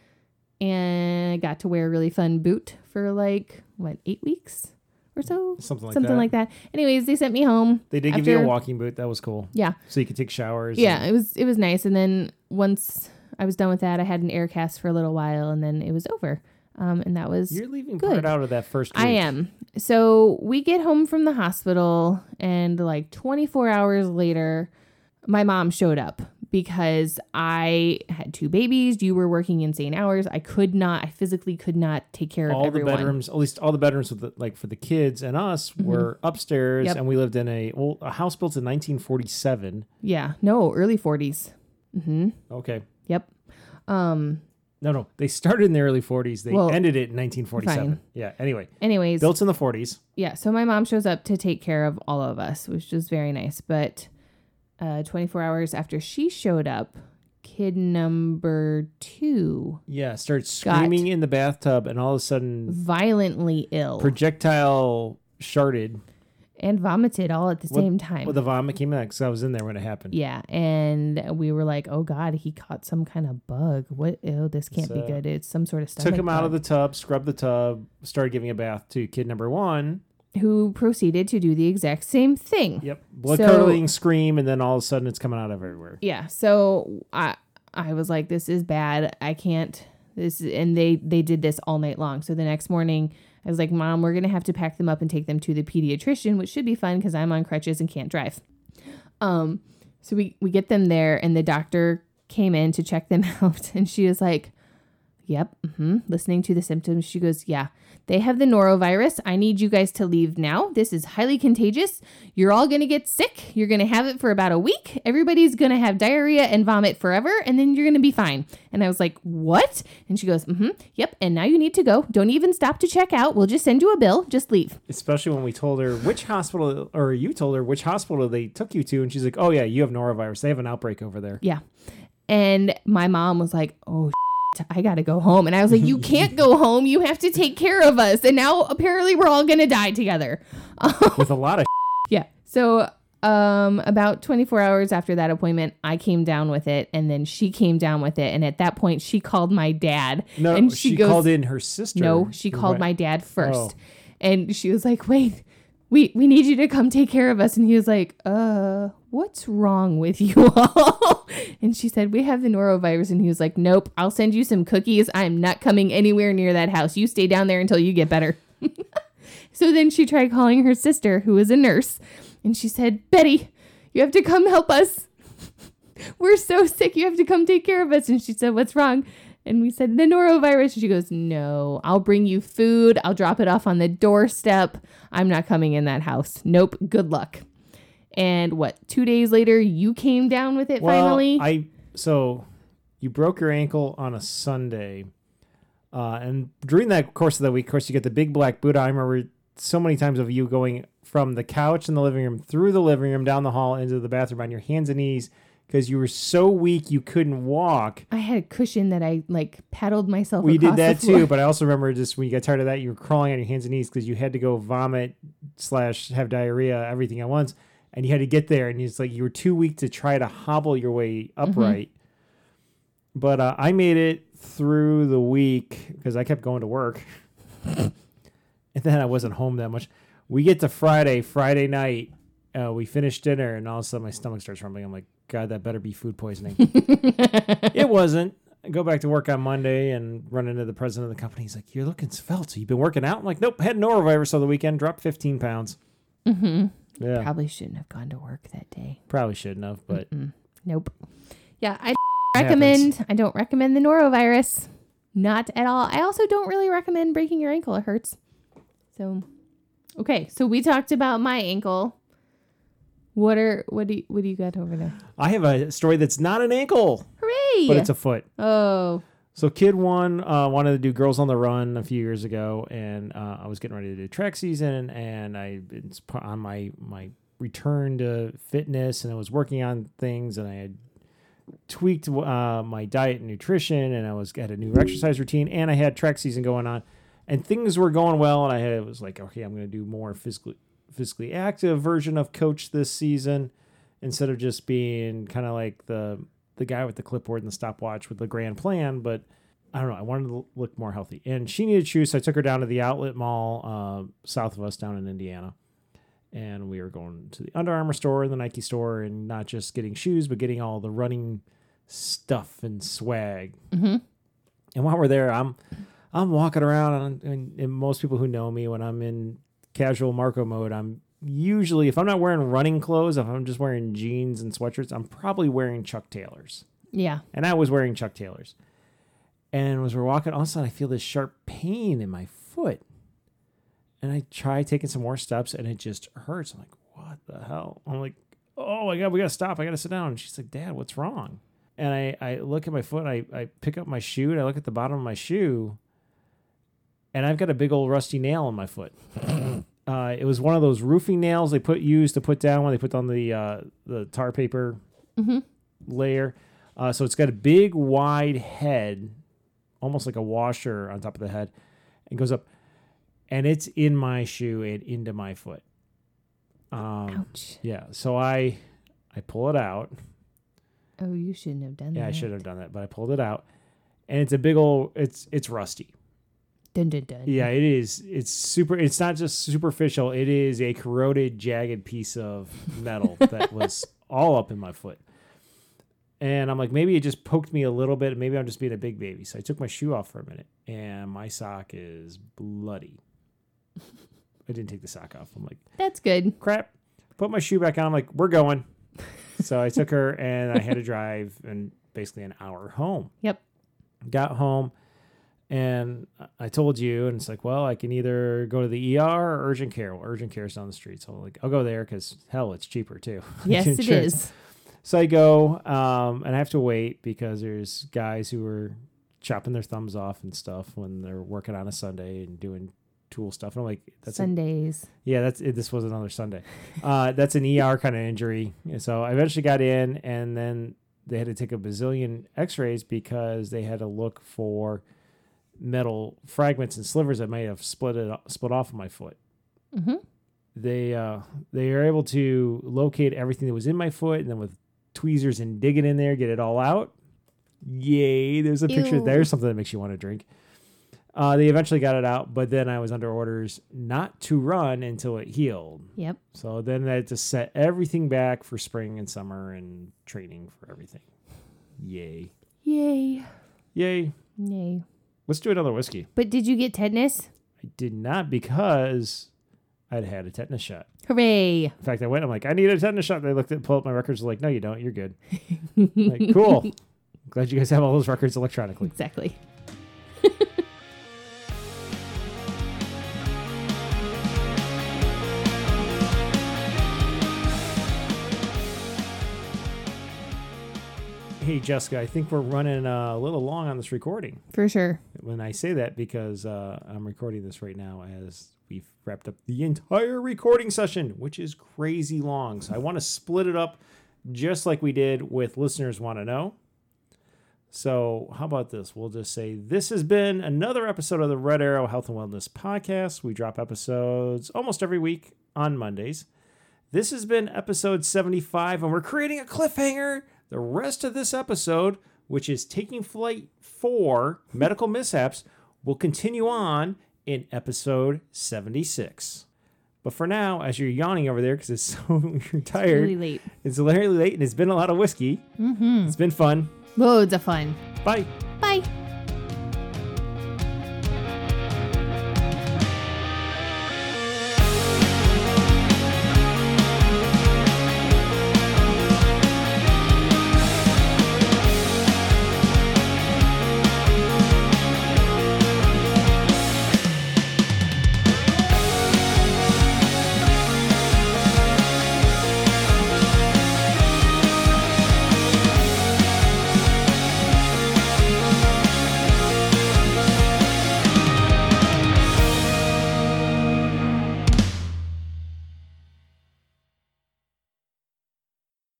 and i got to wear a really fun boot for like what eight weeks or so Something like something that. like that anyways they sent me home They did give you a walking boot. That was cool. yeah So you could take showers. yeah and- it was it was nice and then once i was done with that i had an air cast for a little while and then it was over um and that was You're leaving Good. part out of that first week. I am. So we get home from the hospital, and like 24 hours later, my mom showed up because I had two babies. You were working insane hours. I could not, I physically could not take care All of everyone. All the bedrooms, at least all the bedrooms with the, like for the kids and us were upstairs Mm-hmm. Yep. and we lived in a well, a house built in 1947. Yeah, no, early 40s. Mm-hmm. Okay. Yep. Um. No, no. They started in the early 40s. They Well, ended it in 1947. fine. Yeah. Anyway, Anyways, built in the 40s. yeah. So my mom shows up to take care of all of us, which was very nice. But uh, 24 hours after she showed up, kid number two Yeah. Started screaming in the bathtub and all of a sudden violently ill projectile sharded. and vomited all at the What- same time. Well, the vomit came out because I was in there when it happened. yeah, and we were like, "Oh God, he caught some kind of bug. What? Oh, this can't be So- good. It's some sort of stomach Took him out of bug." the tub, scrubbed the tub, started giving a bath to kid number one. Who proceeded to do the exact same thing? Yep. Blood So- curdling scream, and then all of a sudden it's coming out of everywhere. Yeah. So I I was like, "This is bad. I can't." This and they they did this all night long. So the next morning, I was like, "Mom, we're gonna have to pack them up and take them to the pediatrician, which should be fun because I'm on crutches and can't drive." Um, so we we get them there, and the doctor came in to check them out, and she was like, "Yep." Mm-hmm. Listening to the symptoms, she goes, "Yeah, they have the norovirus. I need you guys to leave now. This is highly contagious. You're all gonna get sick. You're gonna have it for about a week. Everybody's gonna have diarrhea and vomit forever, and then you're gonna be fine." And I was like, "What?" And she goes, "Mm-hmm. Yep. And now you need to go. Don't even stop to check out. We'll just send you a bill. Just leave." Especially when we told her which hospital, or you told her which hospital they took you to, and she's like, "Oh yeah, you have norovirus. They have an outbreak over there." Yeah. And my mom was like, oh, I got to go home. And I was like, you can't go home. You have to take care of us. And now apparently we're all going to die together. With a lot of Yeah. So, um, about 24 hours after that appointment, I came down with it. And then she came down with it. And at that point, she called my dad. no, and she, called in her sister. No, she called my dad first. Oh. And she was like, wait, we, we need you to come take care of us. And he was like, uh, what's wrong with you all? and she said, we have the norovirus. And he was like, nope, I'll send you some cookies. I'm not coming anywhere near that house. You stay down there until you get better. so then she tried calling her sister, who was a nurse. And she said, Betty, you have to come help us. We're so sick. You have to come take care of us. And she said, What's wrong? And we said, The norovirus. And she goes, No, I'll bring you food. I'll drop it off on the doorstep. I'm not coming in that house. Nope. Good luck. And what, two days later, you came down with it Well, finally? I so you broke your ankle on a Sunday. Uh, and during that course of the week, of course, you get the big black Buddha. I remember so many times of you going from the couch in the living room through the living room down the hall into the bathroom on your hands and knees because you were so weak you couldn't walk. I had a cushion that I like paddled myself. We did that too, but I also remember just when you got tired of that, you were crawling on your hands and knees because you had to go vomit slash have diarrhea, everything at once, and you had to get there, and it's like you were too weak to try to hobble your way upright. But uh, I made it through the week because I kept going to work, and then I wasn't home that much. We get to Friday, Friday night. Uh, we finish dinner, and all of a sudden my stomach starts rumbling. I'm like, God, that better be food poisoning. it wasn't. I go back to work on Monday and run into the president of the company. He's like, "You're looking svelte. So you've been working out?" I'm like, "Nope, had norovirus over the weekend. Dropped 15 pounds." Mm-hmm. Yeah, Probably shouldn't have gone to work that day. probably shouldn't have, but Mm. Nope. Yeah, I recommend. I don't recommend the norovirus. Not at all. I also don't really recommend breaking your ankle. It hurts. So, okay. So we talked about my ankle. What are what do you, what do you got over there? I have a story that's not an ankle, Hooray! but it's a foot. oh, So kid one uh, wanted to do girls on the run a few years ago, and uh, I was getting ready to do track season, and I it's on my my return to fitness, and I was working on things, and I had tweaked uh, my diet and nutrition, and I was had a new exercise routine, and I had track season going on, and things were going well, and I had, was like, okay, I'm going to do more physically physically active version of coach this season instead of just being kind of like the the guy with the clipboard and the stopwatch with the grand plan, but I don't know. I wanted to look more healthy, and she needed shoes, so I took her down to the outlet mall uh, south of us, down in Indiana, and we were going to the Under Armour store and the Nike store, and not just getting shoes, but getting all the running stuff and swag. Mhm. And while we're there, I'm I'm walking around, and, and most people who know me, when I'm in casual Marco mode, I'm usually if I'm not wearing running clothes, if I'm just wearing jeans and sweatshirts, I'm probably wearing Chuck Taylors yeah. and I was wearing Chuck Taylors. And as we're walking, all of a sudden I feel this sharp pain in my foot. And I try taking some more steps and it just hurts. I'm like, what the hell? I'm like, oh my God, we gotta stop. I gotta sit down. And she's like, Dad, what's wrong? And I, I look at my foot, I, I pick up my shoe and I look at the bottom of my shoe and I've got a big old rusty nail in my foot. Uh, it was one of those roofing nails they put used to put down when they put on the uh, the tar paper Mhm. layer. Uh, so it's got a big wide head, almost like a washer on top of the head, and goes up, and it's in my shoe and into my foot. Um, Ouch. yeah, so I I pull it out. Oh, you shouldn't have done that. Yeah, I should have done that, but I pulled it out, and it's a big old. It's it's rusty. Dun dun dun. Yeah, it is. It's super. It's not just superficial. It is a corroded, jagged piece of metal that was all up in my foot. And I'm like, maybe it just poked me a little bit. Maybe I'm just being a big baby. So I took my shoe off for a minute, and my sock is bloody. I didn't take the sock off. I'm like, That's good. crap. Put my shoe back on. I'm like, we're going. so I took her, and I had to drive and basically an hour home Yep. got home and I told you, and it's like, well, I can either go to the ER or urgent care. Well, urgent care is down the street, so I'm like, I'll go there because hell, it's cheaper too. Yes, it is. So I go, um, and I have to wait because there's guys who are chopping their thumbs off and stuff when they're working on a Sunday and doing tool stuff. And I'm like, that's a, Sundays. yeah, that's it. This was another Sunday. Uh, that's an ER kind of injury. And so I eventually got in, and then they had to take a bazillion X-rays because they had to look for metal fragments and slivers that may have split it split off of my foot. Mm-hmm. They uh, they are able to locate everything that was in my foot, and then with tweezers and dig it in there, get it all out. Yay! There's a picture. Ew. There's something that makes you want to drink. Uh, they eventually got it out, but then I was under orders not to run until it healed. Yep. So then I had to set everything back for spring and summer and training for everything. Yay. Yay. Yay. Yay. Let's do another whiskey. But did you get tetanus? I did not because I'd had a tetanus shot. Hooray. In fact, I went, I'm like, I need a tetanus shot. They looked at, pulled up my records, like, no, you don't. You're good. like, cool. Glad you guys have all those records electronically. Exactly. Hey, Jessica, I think we're running uh, a little long on this recording. For sure. When I say that, because uh, I'm recording this right now as we've wrapped up the entire recording session, which is crazy long. So I want to split it up just like we did with Listeners Want to Know. So, how about this? We'll just say this has been another episode of the Red Arrow Health and Wellness Podcast. We drop episodes almost every week on Mondays. This has been episode 75, and we're creating a cliffhanger. The rest of this episode, which is taking flight for medical mishaps, will continue on in episode 76. But for now, as you're yawning over there because it's so you're tired, Really late. it's literally late and it's been a lot of whiskey. Mm-hmm. It's been fun. Loads of fun. Bye. Bye.